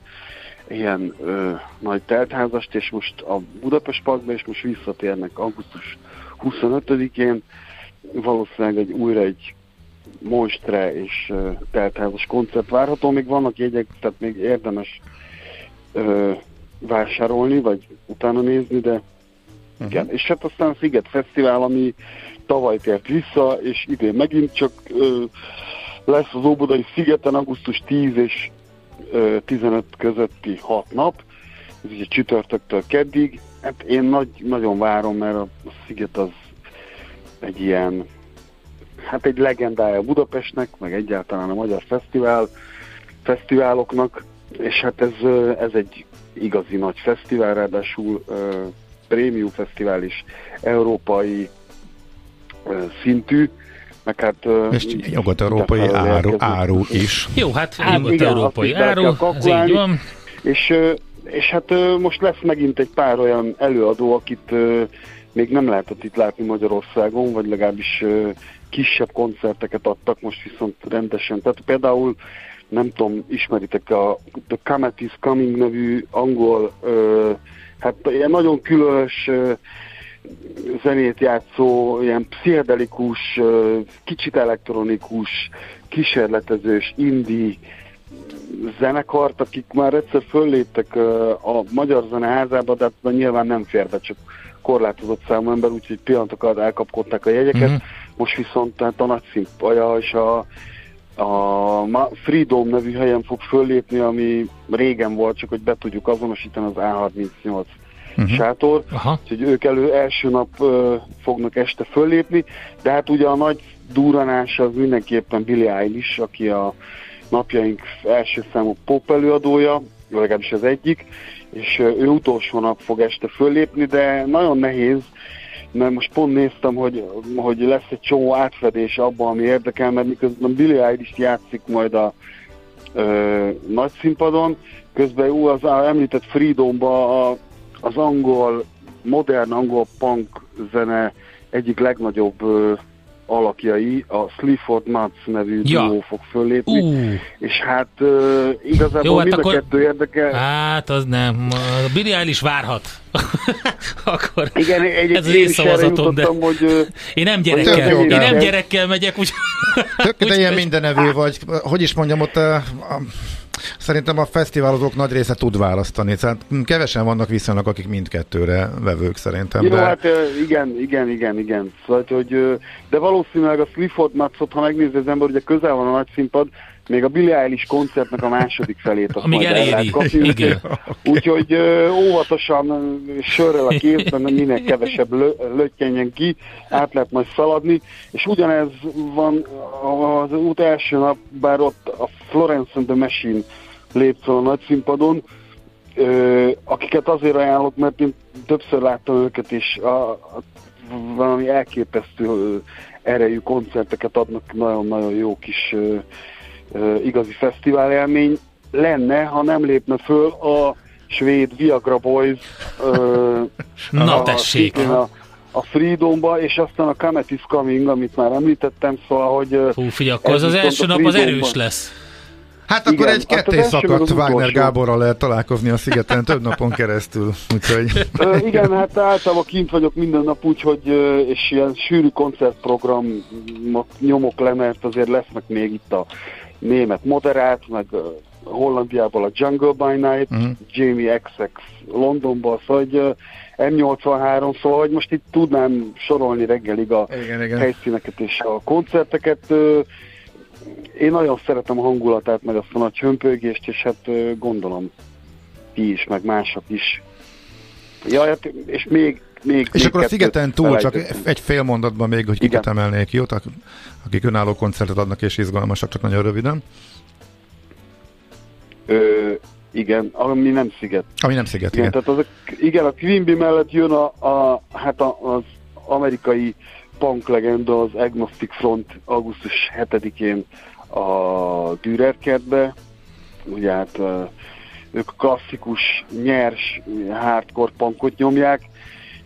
ilyen ö, nagy teltházast, és most a Budapest Parkba, és most visszatérnek augusztus 25-én, valószínűleg egy újra egy monstre és ö, teltházas koncert várható, még vannak jegyek, tehát még érdemes ö, vásárolni, vagy utána nézni, de uh-huh. igen. És hát aztán Sziget Fesztivál, ami tavaly tért vissza, és idén megint csak ö, lesz az Óbudai Szigeten augusztus 10 és 15 közötti 6 nap, ez ugye csütörtöktől keddig. Hát én nagy, nagyon várom, mert a sziget az egy ilyen, hát egy legendája Budapestnek, meg egyáltalán a magyar fesztivál, fesztiváloknak, és hát ez, ez egy igazi nagy fesztivál, ráadásul uh, prémium fesztivál is, európai szintű, meg hát... És nyugat-európai áru, áru is. Jó, hát, hát nyugat-európai áru, ez így van. És, és hát most lesz megint egy pár olyan előadó, akit még nem lehetett itt látni Magyarországon, vagy legalábbis kisebb koncerteket adtak, most viszont rendesen. Tehát például nem tudom, ismeritek a The Comet is Coming nevű angol, hát ilyen nagyon különös zenét játszó, ilyen pszichedelikus, kicsit elektronikus, kísérletezős, indie zenekart, akik már egyszer fölléptek a Magyar Zeneházába, de hát nyilván nem fér be, csak korlátozott számú ember, úgyhogy pillanatokat elkapkodták a jegyeket. Mm-hmm. Most viszont tehát a nagy színpaja és a a Freedom nevű helyen fog föllépni, ami régen volt, csak hogy be tudjuk azonosítani az A38 uh-huh. sátor, Aha. úgyhogy ők elő első nap uh, fognak este föllépni, de hát ugye a nagy duranás az mindenképpen Billy Eilish, aki a napjaink első számú pop előadója, legalábbis az egyik, és ő utolsó nap fog este föllépni, de nagyon nehéz, mert most pont néztem, hogy, hogy lesz egy csomó átfedés abban, ami érdekel, mert miközben Billy Eilish játszik majd a ö, nagy színpadon, közben ú, az említett Freedomba a, az angol, modern angol punk zene egyik legnagyobb ö, alakjai, a Sleaford Nuts nevű ja. duó fog föllépni, uh. és hát uh, igazából Jó, hát mind akkor... a kettő érdekel. Hát az nem, a Billy Eilish várhat. akkor Igen, egy, ez az én szavazatom, de hogy, én nem gyerekkel, én nem gyerekkel megyek, úgy, Tök, de ilyen mindenevő vagy, hogy is mondjam, ott a, a Szerintem a fesztiválozók nagy része tud választani, tehát kevesen vannak viszonylag, akik mindkettőre vevők szerintem. Jó, de... hát igen, igen, igen, igen. Szóval, hogy, de valószínűleg a Clifford Matsot, ha megnézi az ember, ugye közel van a nagy színpad, még a Billie Eilish koncertnek a második felét azt Amíg majd eléri. el kapni. Igen. Úgyhogy óvatosan sörrel a kézben, minél kevesebb lö- ki, át lehet majd szaladni, és ugyanez van az út első nap, bár ott a Florence and the Machine lép fel a nagy színpadon, akiket azért ajánlok, mert én többször láttam őket, és a, a, valami elképesztő erejű koncerteket adnak, nagyon-nagyon jó kis igazi fesztivál élmény lenne, ha nem lépne föl a svéd Viagra Boys Na a, tessék! A, a Freedomba, és aztán a Comet is Coming, amit már említettem, szóval, hogy... Hú, figyelj, akkor az, az első nap az erős lesz. Hát akkor Igen, egy hát ketté szakadt Wagner Gáborral lehet találkozni a szigeten több napon keresztül, úgyhogy... Igen, hát általában kint vagyok minden nap, úgyhogy és ilyen sűrű koncertprogramot nyomok le, mert azért lesznek még itt a német moderát, meg Hollandiából a Jungle by Night, uh-huh. Jamie XX Londonból, szóval hogy M83, szóval hogy most itt tudnám sorolni reggelig a igen, igen. helyszíneket és a koncerteket. Én nagyon szeretem a hangulatát, meg azt a nagy hömpögést, és hát gondolom ti is, meg mások is. Ja, hát, és még még, és még akkor a szigeten túl, csak egy fél mondatban még, hogy kiket emelnék, jó? Akik önálló koncertet adnak és izgalmasak, csak nagyon röviden. Ö, igen, ami nem sziget. Ami nem sziget, igen. igen. Tehát az a, igen, a Quimby mellett jön a, a hát a, az amerikai punk legenda, az Agnostic Front augusztus 7-én a Dürerkertbe. Ugye hát ők klasszikus, nyers, hardcore punkot nyomják,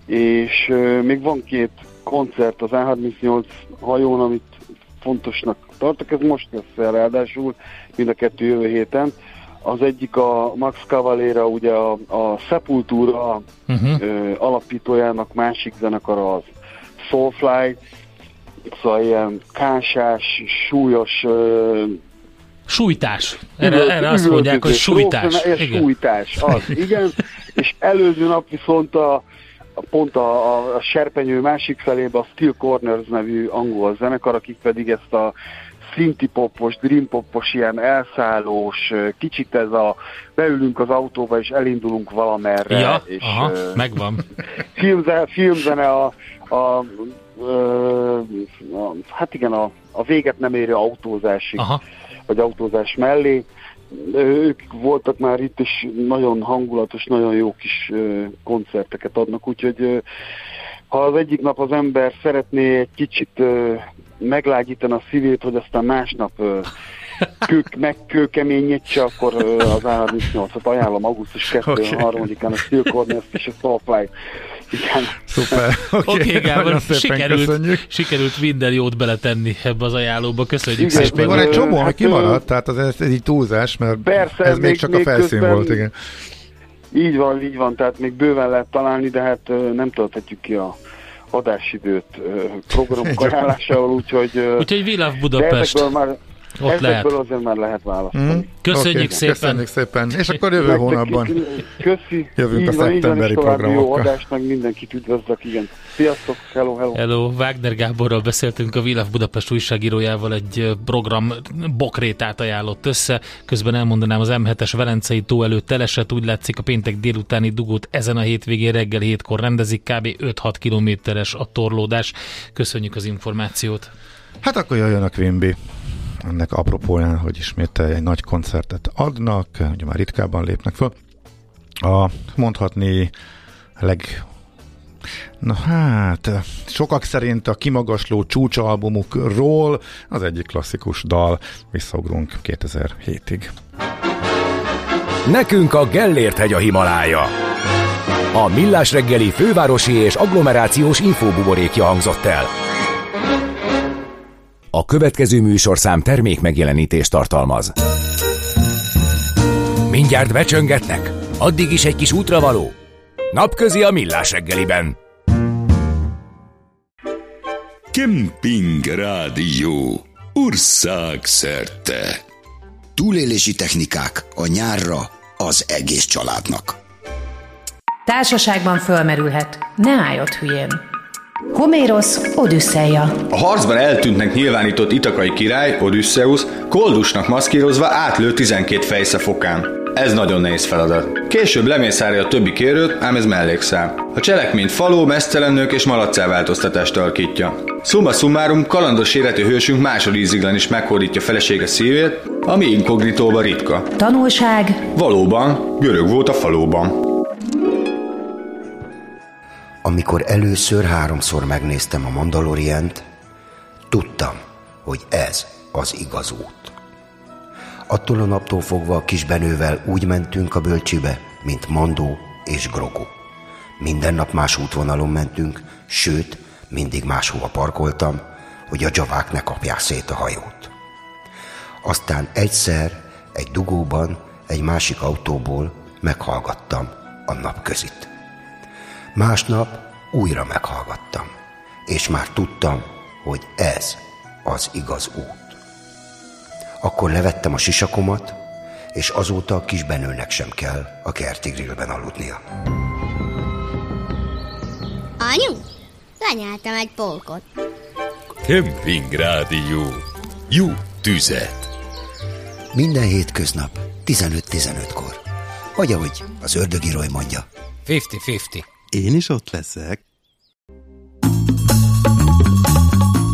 és még van két koncert az A38 hajón, amit fontosnak tartok, ez most lesz el ráadásul, mind a kettő jövő héten. Az egyik a Max Cavalera, ugye a, a Sepultura uh-huh. ö, alapítójának másik zenekara az Soulfly, szóval ilyen kánsás, súlyos ö, Sújtás. Erre, üvölt, erre azt mondják, hogy sújtás. Igen. Sújtás, az, igen. És előző nap viszont a, pont a, a, a serpenyő másik felébe a Steel Corners nevű angol zenekar, akik pedig ezt a popos, dream popos, ilyen elszállós, kicsit ez a beülünk az autóba és elindulunk valamerre. Ja, és, aha, uh, megvan. Filmzene, filmzene a, a, a, a, hát igen, a, a véget nem érő autózásig, aha. vagy autózás mellé ők voltak már itt, és nagyon hangulatos, nagyon jó kis koncerteket adnak, úgyhogy ha az egyik nap az ember szeretné egy kicsit meglágyítani a szívét, hogy aztán másnap kők, megkőkeményítse, akkor az A38-at ajánlom augusztus 2-3-án a Steel Corners és a Soulfly igen. Szuper. Oké, okay, okay, Gábor, sikerült, sikerült minden jót beletenni ebbe az ajánlóba. Köszönjük igen, szépen. És még van egy csomó, ami hát, kimaradt, tehát az ez egy túlzás, mert persze, ez még, még csak még a felszín közben, volt, igen. Így van, így van, tehát még bőven lehet találni, de hát nem tölthetjük ki a adásidőt programok ajánlásával, úgyhogy... Úgyhogy Love Budapest. Már, Ott Ezekből lehet. azért már lehet választani. Mm. Köszönjük Oké, szépen. Köszönjük szépen. És akkor jövő Nektek hónapban. Köszi. Jövünk a Így így van, szeptemberi további Jó programokkal. adást, meg mindenkit üdvözlök, igen. Sziasztok, hello, hello. Hello, Wagner Gáborral beszéltünk, a Vilaf Budapest újságírójával egy program bokrétát ajánlott össze. Közben elmondanám az M7-es Velencei tó előtt telesett, úgy látszik a péntek délutáni dugót ezen a hétvégén reggel hétkor rendezik, kb. 5-6 kilométeres a torlódás. Köszönjük az információt. Hát akkor jöjjön a Quimby. Ennek apropóján, hogy ismét egy nagy koncertet adnak, ugye már ritkábban lépnek föl. A mondhatni leg Na hát, sokak szerint a kimagasló csúcsalbumukról az egyik klasszikus dal, visszaugrunk 2007-ig. Nekünk a Gellért hegy a Himalája. A Millás reggeli fővárosi és agglomerációs infóbuborékja hangzott el. A következő műsorszám termék megjelenítést tartalmaz. Mindjárt becsöngetnek? Addig is egy kis útravaló? Napközi a Millás reggeliben. Kemping Rádió országszerte. Túlélési technikák a nyárra az egész családnak. Társaságban fölmerülhet. Ne állj ott hülyén. Homérosz Odüsszeja. A harcban eltűntnek nyilvánított itakai király, Odysseus, koldusnak maszkírozva átlő 12 fejsze fokán. Ez nagyon nehéz feladat. Később lemészárja a többi kérőt, ám ez mellékszám. A cselekményt faló, mesztelenők és malaccá változtatást alakítja. Summa summarum, kalandos életű hősünk másodíziglen is meghódítja felesége szívét, ami inkognitóban ritka. Tanulság. Valóban, görög volt a falóban. Amikor először háromszor megnéztem a Mandalorient, tudtam, hogy ez az igaz út. Attól a naptól fogva a kisbenővel úgy mentünk a bölcsibe, mint Mandó és Grogu. Minden nap más útvonalon mentünk, sőt, mindig máshova parkoltam, hogy a dzsavák ne kapják szét a hajót. Aztán egyszer egy dugóban egy másik autóból meghallgattam a napközit. Másnap újra meghallgattam, és már tudtam, hogy ez az igaz út. Akkor levettem a sisakomat, és azóta a kisbenőnek sem kell a kerti grillben aludnia. Anyu, lenyeltem egy polkot. Kemping Rádió. Jó tüzet. Minden hétköznap 15-15-kor. Vagy ahogy az ördögiroly mondja. 50-50. Én is ott leszek.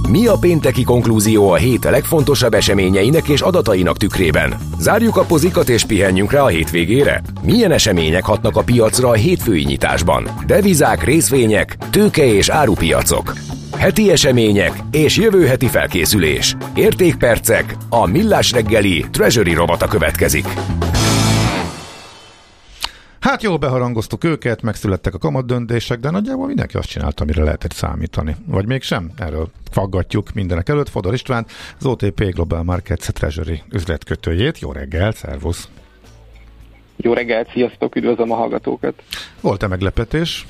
Mi a pénteki konklúzió a hét legfontosabb eseményeinek és adatainak tükrében? Zárjuk a pozikat és pihenjünk rá a hétvégére? Milyen események hatnak a piacra a hétfői nyitásban? Devizák, részvények, tőke és árupiacok. Heti események és jövő heti felkészülés. Értékpercek, a millás reggeli Treasury robata következik. Hát jól beharangoztuk őket, megszülettek a kamat döntések, de nagyjából mindenki azt csinálta, amire lehetett számítani. Vagy mégsem? Erről faggatjuk mindenek előtt. Fodor István, az OTP Global Markets Treasury üzletkötőjét. Jó reggel, szervusz! Jó reggelt, sziasztok, üdvözlöm a hallgatókat! Volt-e meglepetés?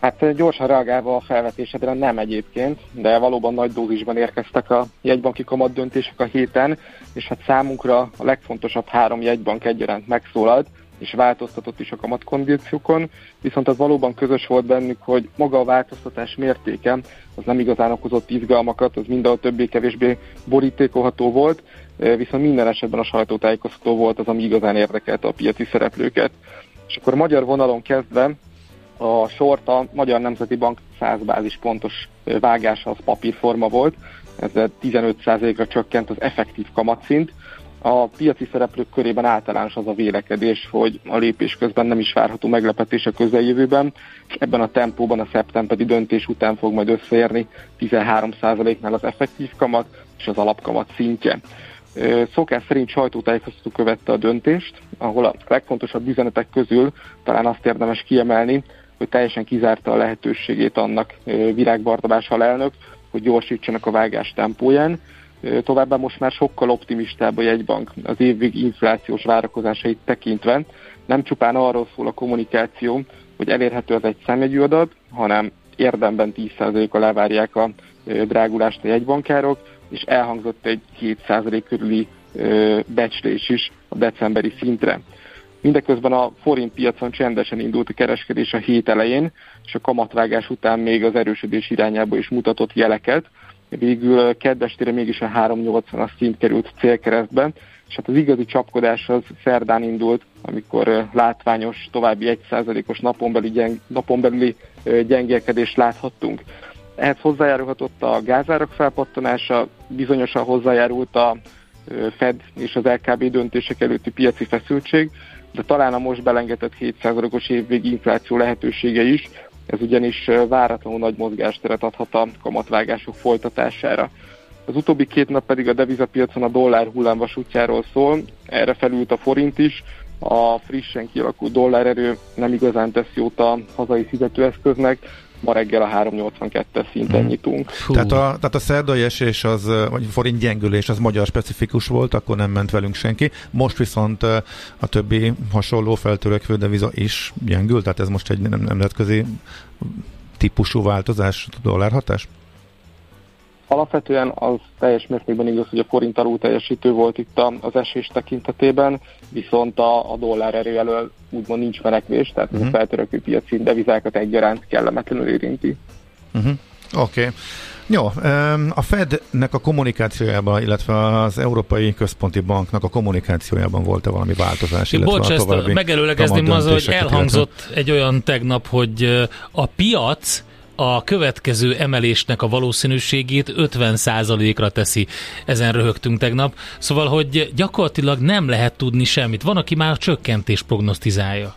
Hát gyorsan reagálva a felvetésedre nem egyébként, de valóban nagy dózisban érkeztek a jegybanki kamat döntések a héten, és hát számunkra a legfontosabb három jegybank egyaránt megszólalt, és változtatott is a kamatkondíciókon, viszont az valóban közös volt bennük, hogy maga a változtatás mértéke az nem igazán okozott izgalmakat, az minden a többé-kevésbé borítékolható volt, viszont minden esetben a sajtótájékoztató volt az, ami igazán érdekelte a piaci szereplőket. És akkor magyar vonalon kezdve a sort a Magyar Nemzeti Bank 100 bázis pontos vágása az papírforma volt, ezzel 15%-ra csökkent az effektív kamatszint. A piaci szereplők körében általános az a vélekedés, hogy a lépés közben nem is várható meglepetés a közeljövőben, ebben a tempóban a szeptemberi döntés után fog majd összeérni 13%-nál az effektív kamat és az alapkamat szintje. Szokás szerint sajtótájékoztató követte a döntést, ahol a legfontosabb üzenetek közül talán azt érdemes kiemelni, hogy teljesen kizárta a lehetőségét annak Virág Bartabás hogy gyorsítsanak a vágás tempóján. Továbbá most már sokkal optimistább a jegybank az évvég inflációs várakozásait tekintve. Nem csupán arról szól a kommunikáció, hogy elérhető az egy szemegyű adat, hanem érdemben 10%-kal levárják a drágulást a jegybankárok, és elhangzott egy 7% körüli becslés is a decemberi szintre. Mindeközben a forint piacon csendesen indult a kereskedés a hét elején, és a kamatvágás után még az erősödés irányába is mutatott jeleket. Végül keddestére mégis a 380-as szint került célkeresztben, és hát az igazi csapkodás az szerdán indult, amikor látványos, további 1%-os napon, belüli gyeng, napon belüli gyengélkedést láthattunk. Ehhez hozzájárulhatott a gázárak felpattanása, bizonyosan hozzájárult a Fed és az LKB döntések előtti piaci feszültség, de talán a most belengetett 7%-os évvégi infláció lehetősége is, ez ugyanis váratlanul nagy mozgásteret adhat a kamatvágások folytatására. Az utóbbi két nap pedig a devizapiacon a dollár hullámvasútjáról szól, erre felült a forint is, a frissen kialakult dollárerő nem igazán tesz jót a hazai fizetőeszköznek, ma reggel a 382-es szinten hmm. nyitunk. Tehát a, tehát a szerdai esés, az, vagy forint gyengülés, az magyar specifikus volt, akkor nem ment velünk senki. Most viszont a többi hasonló feltörekvő deviza is gyengül, tehát ez most egy nemzetközi típusú változás, dollárhatás? Alapvetően az teljes mértékben igaz, hogy a forint alul teljesítő volt itt az esés tekintetében, viszont a, a dollár erő elől úgymond nincs menekvés, tehát uh-huh. a feltörekvő piaci devizákat egyaránt kellemetlenül érinti. Uh-huh. Oké. Okay. Jó, a Fednek a kommunikációjában, illetve az Európai Központi Banknak a kommunikációjában volt-e valami változás? Bocs, ezt megelőlegezném az, hogy elhangzott illetve... egy olyan tegnap, hogy a piac a következő emelésnek a valószínűségét 50%-ra teszi. Ezen röhögtünk tegnap. Szóval, hogy gyakorlatilag nem lehet tudni semmit. Van, aki már csökkentés prognosztizálja.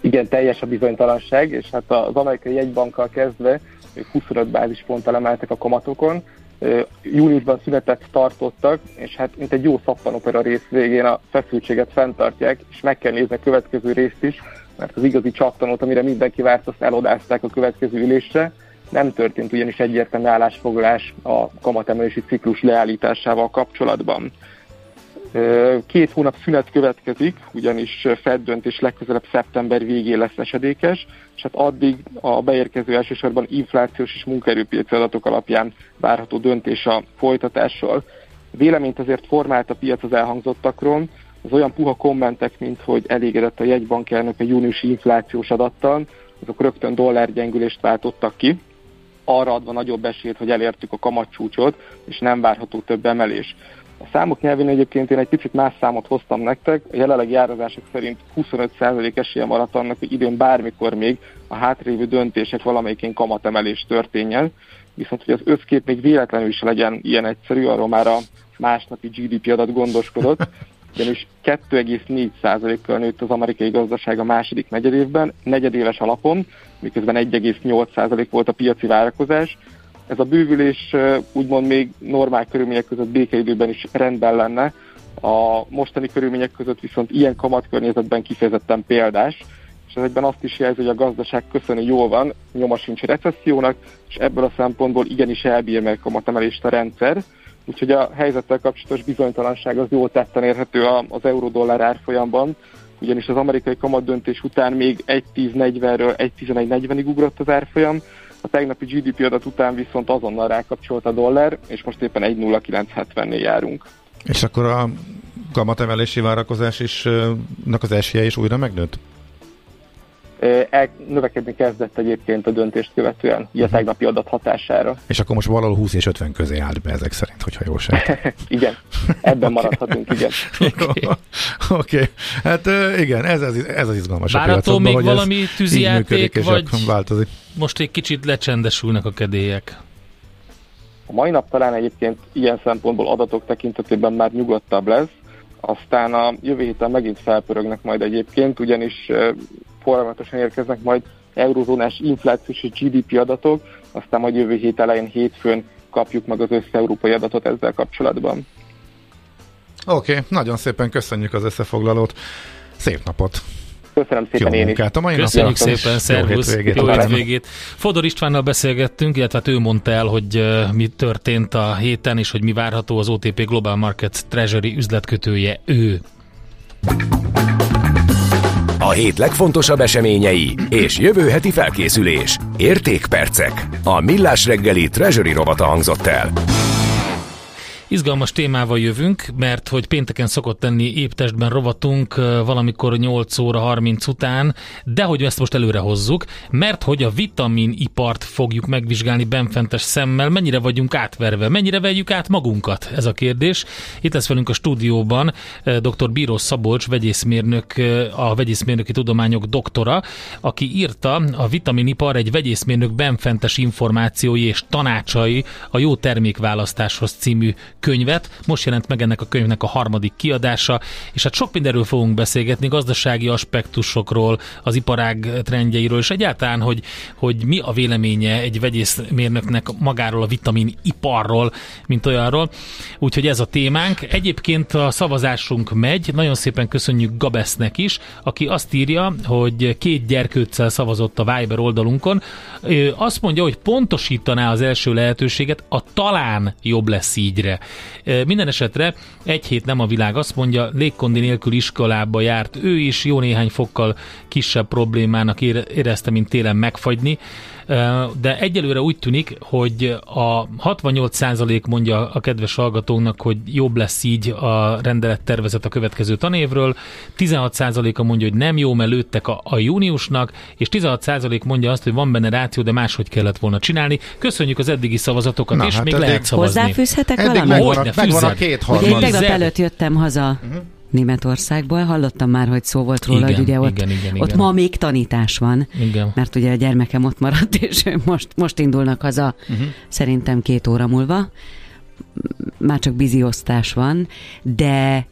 Igen, teljes a bizonytalanság, és hát az amerikai jegybankkal kezdve 25 bázisponttal emeltek a kamatokon, júniusban szünetet tartottak, és hát mint egy jó szappanopera rész végén a feszültséget fenntartják, és meg kell nézni a következő részt is, mert az igazi csattanót, amire mindenki várt, azt elodázták a következő ülésre. Nem történt ugyanis egyértelmű állásfoglalás a kamatemelési ciklus leállításával kapcsolatban. Két hónap szünet következik, ugyanis Fed döntés legközelebb szeptember végén lesz esedékes, és hát addig a beérkező elsősorban inflációs és munkaerőpiaci adatok alapján várható döntés a folytatásról. Véleményt azért formált a piac az elhangzottakról, az olyan puha kommentek, mint hogy elégedett a jegybankelnök a júniusi inflációs adattal, azok rögtön dollárgyengülést váltottak ki, arra adva nagyobb esélyt, hogy elértük a kamatcsúcsot, és nem várható több emelés. A számok nyelvén egyébként én egy picit más számot hoztam nektek. A jelenlegi árazások szerint 25% esélye maradt annak, hogy időn bármikor még a hátrévő döntések valamelyikén kamatemelés történjen. Viszont, hogy az összkép még véletlenül is legyen ilyen egyszerű, arról már a másnapi GDP adat gondoskodott, ugyanis 2,4%-kal nőtt az amerikai gazdaság a második negyedévben, negyedéves alapon, miközben 1,8% volt a piaci várakozás. Ez a bővülés úgymond még normál körülmények között békeidőben is rendben lenne, a mostani körülmények között viszont ilyen kamatkörnyezetben kifejezetten példás, és ez egyben azt is jelzi, hogy a gazdaság köszönő jól van, nyoma sincs recessziónak, és ebből a szempontból igenis elbír meg kamatemelést a rendszer. Úgyhogy a helyzettel kapcsolatos bizonytalanság az jól tetten érhető az euró-dollár árfolyamban, ugyanis az amerikai kamatdöntés után még 1.10.40-ről 1.11.40-ig ugrott az árfolyam, a tegnapi GDP adat után viszont azonnal rákapcsolt a dollár, és most éppen 1.0970-nél járunk. És akkor a kamatemelési várakozás is az esélye is újra megnőtt? El, növekedni kezdett egyébként a döntést követően, uh-huh. a tegnapi adat hatására. És akkor most valahol 20 és 50 közé állt be ezek szerint, hogyha jól sejtem. igen, ebben maradhatunk, igen. Oké, okay. okay. hát igen, ez, ez, ez az izgalmas Várható még valami tűzijáték, vagy változik. most egy kicsit lecsendesülnek a kedélyek? A mai nap talán egyébként ilyen szempontból adatok tekintetében már nyugodtabb lesz, aztán a jövő héten megint felpörögnek majd egyébként, ugyanis folyamatosan érkeznek majd eurozónás inflációs és GDP adatok, aztán majd jövő hét elején hétfőn kapjuk meg az össze-európai adatot ezzel kapcsolatban. Oké, okay, nagyon szépen köszönjük az összefoglalót. Szép napot! Köszönöm szépen Jó én munkát a mai Köszönjük napra. szépen, szervusz, jó hétvégét. Jó hétvégét. Fodor Istvánnal beszélgettünk, illetve hát ő mondta el, hogy mi történt a héten, és hogy mi várható az OTP Global Markets Treasury üzletkötője ő. A hét legfontosabb eseményei és jövő heti felkészülés. Értékpercek. A Millás reggeli Treasury rovata hangzott el. Izgalmas témával jövünk, mert hogy pénteken szokott lenni éptestben rovatunk valamikor 8 óra 30 után, de hogy ezt most előre hozzuk, mert hogy a vitaminipart fogjuk megvizsgálni benfentes szemmel, mennyire vagyunk átverve, mennyire vegyük át magunkat, ez a kérdés. Itt lesz velünk a stúdióban dr. Bíró Szabolcs, vegyészmérnök, a vegyészmérnöki tudományok doktora, aki írta a vitaminipar egy vegyészmérnök benfentes információi és tanácsai a jó termékválasztáshoz című könyvet. Most jelent meg ennek a könyvnek a harmadik kiadása, és hát sok mindenről fogunk beszélgetni, gazdasági aspektusokról, az iparág trendjeiről, és egyáltalán, hogy, hogy mi a véleménye egy vegyészmérnöknek magáról a vitamin iparról, mint olyanról. Úgyhogy ez a témánk. Egyébként a szavazásunk megy, nagyon szépen köszönjük Gabesznek is, aki azt írja, hogy két gyerkőccel szavazott a Viber oldalunkon. Azt mondja, hogy pontosítaná az első lehetőséget, a talán jobb lesz ígyre. Minden esetre egy hét nem a világ, azt mondja, légkondi nélkül iskolába járt ő is, jó néhány fokkal kisebb problémának érezte, mint télen megfagyni de egyelőre úgy tűnik, hogy a 68% mondja a kedves hallgatónak, hogy jobb lesz így a rendelet tervezet a következő tanévről, 16%-a mondja, hogy nem jó, mert lőttek a, a júniusnak, és 16% mondja azt, hogy van benne ráció, de máshogy kellett volna csinálni. Köszönjük az eddigi szavazatokat, Na, és hát még lehet szavazni. Hozzáfűzhetek valamit? Megvan, a, megvan a két harmad. Ugye én tegnap előtt jöttem haza uh-huh. Németországból. Hallottam már, hogy szó volt róla, igen, hogy ugye ott, igen, igen, igen. ott ma még tanítás van, igen. mert ugye a gyermekem ott maradt, és most, most indulnak haza uh-huh. szerintem két óra múlva. Már csak biziosztás van, de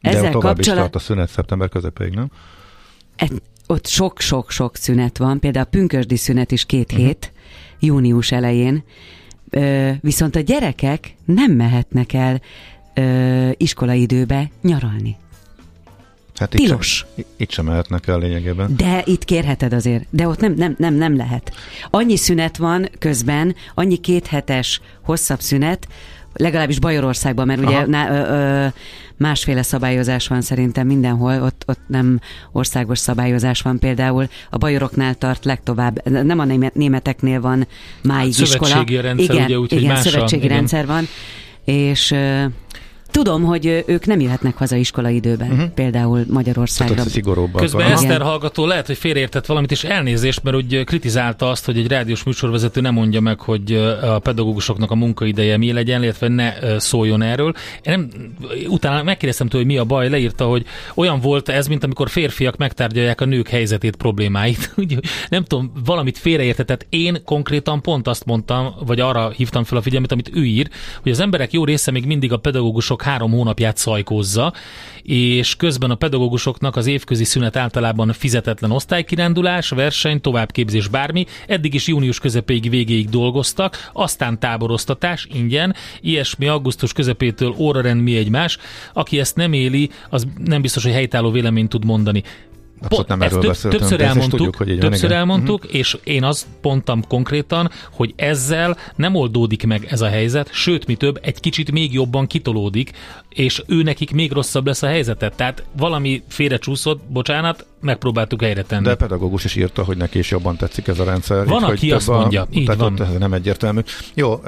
ezzel de tovább kapcsolat... is tart a szünet szeptember közepéig, nem? Et, ott sok-sok-sok szünet van, például a pünkösdi szünet is két uh-huh. hét, június elején, Ö, viszont a gyerekek nem mehetnek el ö, iskolaidőbe nyaralni. Hát Tilos. Itt sem, itt sem mehetnek el lényegében. De itt kérheted azért, de ott nem, nem, nem, nem lehet. Annyi szünet van közben, annyi kéthetes hosszabb szünet, legalábbis Bajorországban, mert ugye na, ö, ö, másféle szabályozás van szerintem mindenhol, ott, ott nem országos szabályozás van például. A bajoroknál tart legtovább, nem a németeknél van máig hát, iskola. Szövetségi rendszer, igen, ugye, úgy, igen, mása, szövetségi igen. rendszer van, és Tudom, hogy ők nem jöhetnek haza iskolaidőben, uh-huh. például Magyarországra. Tehát szigorúbbak. Közben van. Eszter hallgató lehet, hogy félreértett valamit, és elnézést, mert úgy kritizálta azt, hogy egy rádiós műsorvezető nem mondja meg, hogy a pedagógusoknak a munkaideje mi legyen, illetve ne szóljon erről. Én nem, utána megkérdeztem tőle, hogy mi a baj, leírta, hogy olyan volt ez, mint amikor férfiak megtárgyalják a nők helyzetét, problémáit. nem tudom, valamit félreértetett. Én konkrétan pont azt mondtam, vagy arra hívtam fel a figyelmet, amit ő ír, hogy az emberek jó része még mindig a pedagógusok három hónapját szajkózza, és közben a pedagógusoknak az évközi szünet általában fizetetlen osztálykirándulás, verseny, továbbképzés, bármi. Eddig is június közepéig végéig dolgoztak, aztán táboroztatás, ingyen, ilyesmi augusztus közepétől órarend mi egymás. Aki ezt nem éli, az nem biztos, hogy helytálló véleményt tud mondani. Abszolút nem erről több. Többször elmondtuk, tudjuk, hogy így többször van, elmondtuk uh-huh. és én azt mondtam konkrétan, hogy ezzel nem oldódik meg ez a helyzet, sőt, mi több, egy kicsit még jobban kitolódik, és ő nekik még rosszabb lesz a helyzetet. Tehát valami félrecsúszott, bocsánat, megpróbáltuk helyre tenni. De a pedagógus is írta, hogy neki is jobban tetszik ez a rendszer. Van, így, aki azt mondja, a, így tehát van. Ott ez nem egyértelmű. Jó,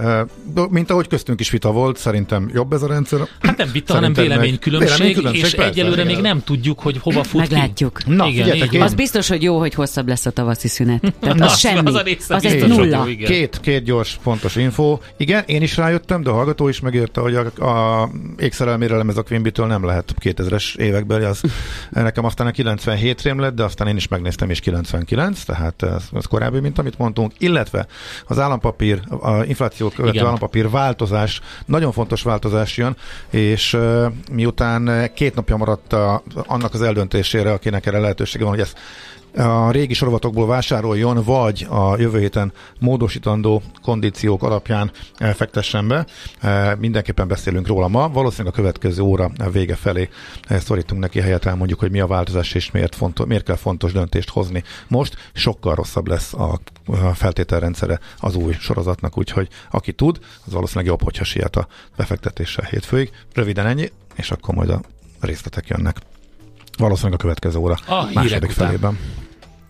mint ahogy köztünk is vita volt, szerintem jobb ez a rendszer. Hát nem vita, hanem véleménykülönbség, véleménykülönbség és persze, egyelőre igen. még nem tudjuk, hogy hova fut Meglátjuk. ki. Na, igen, figyeljetek, Az biztos, hogy jó, hogy hosszabb lesz a tavaszi szünet. Tehát Na, az semmi. az a része az egy nulla. jó, igen. Két, két gyors, fontos info. Igen, én is rájöttem, de a hallgató is megérte, hogy a, a ékszerelmérelem ez a Quimby-től nem lehet 2000-es években. Az, nekem aztán a 97 rém lett, de aztán én is megnéztem, és 99, tehát ez, ez korábbi, mint amit mondtunk. Illetve az állampapír, a infláció követő Igen. állampapír változás, nagyon fontos változás jön, és miután két napja maradt a, annak az eldöntésére, akinek erre lehetősége van, hogy ezt a régi sorovatokból vásároljon, vagy a jövő héten módosítandó kondíciók alapján eh, fektessen be. Eh, Mindenképpen beszélünk róla ma. Valószínűleg a következő óra vége felé eh, szorítunk neki helyet, elmondjuk, hogy mi a változás és miért, fontos, miért kell fontos döntést hozni. Most sokkal rosszabb lesz a feltételrendszere az új sorozatnak, úgyhogy aki tud, az valószínűleg jobb, hogyha siet a befektetéssel hétfőig. Röviden ennyi, és akkor majd a részletek jönnek. Valószínűleg a következő óra A második felében.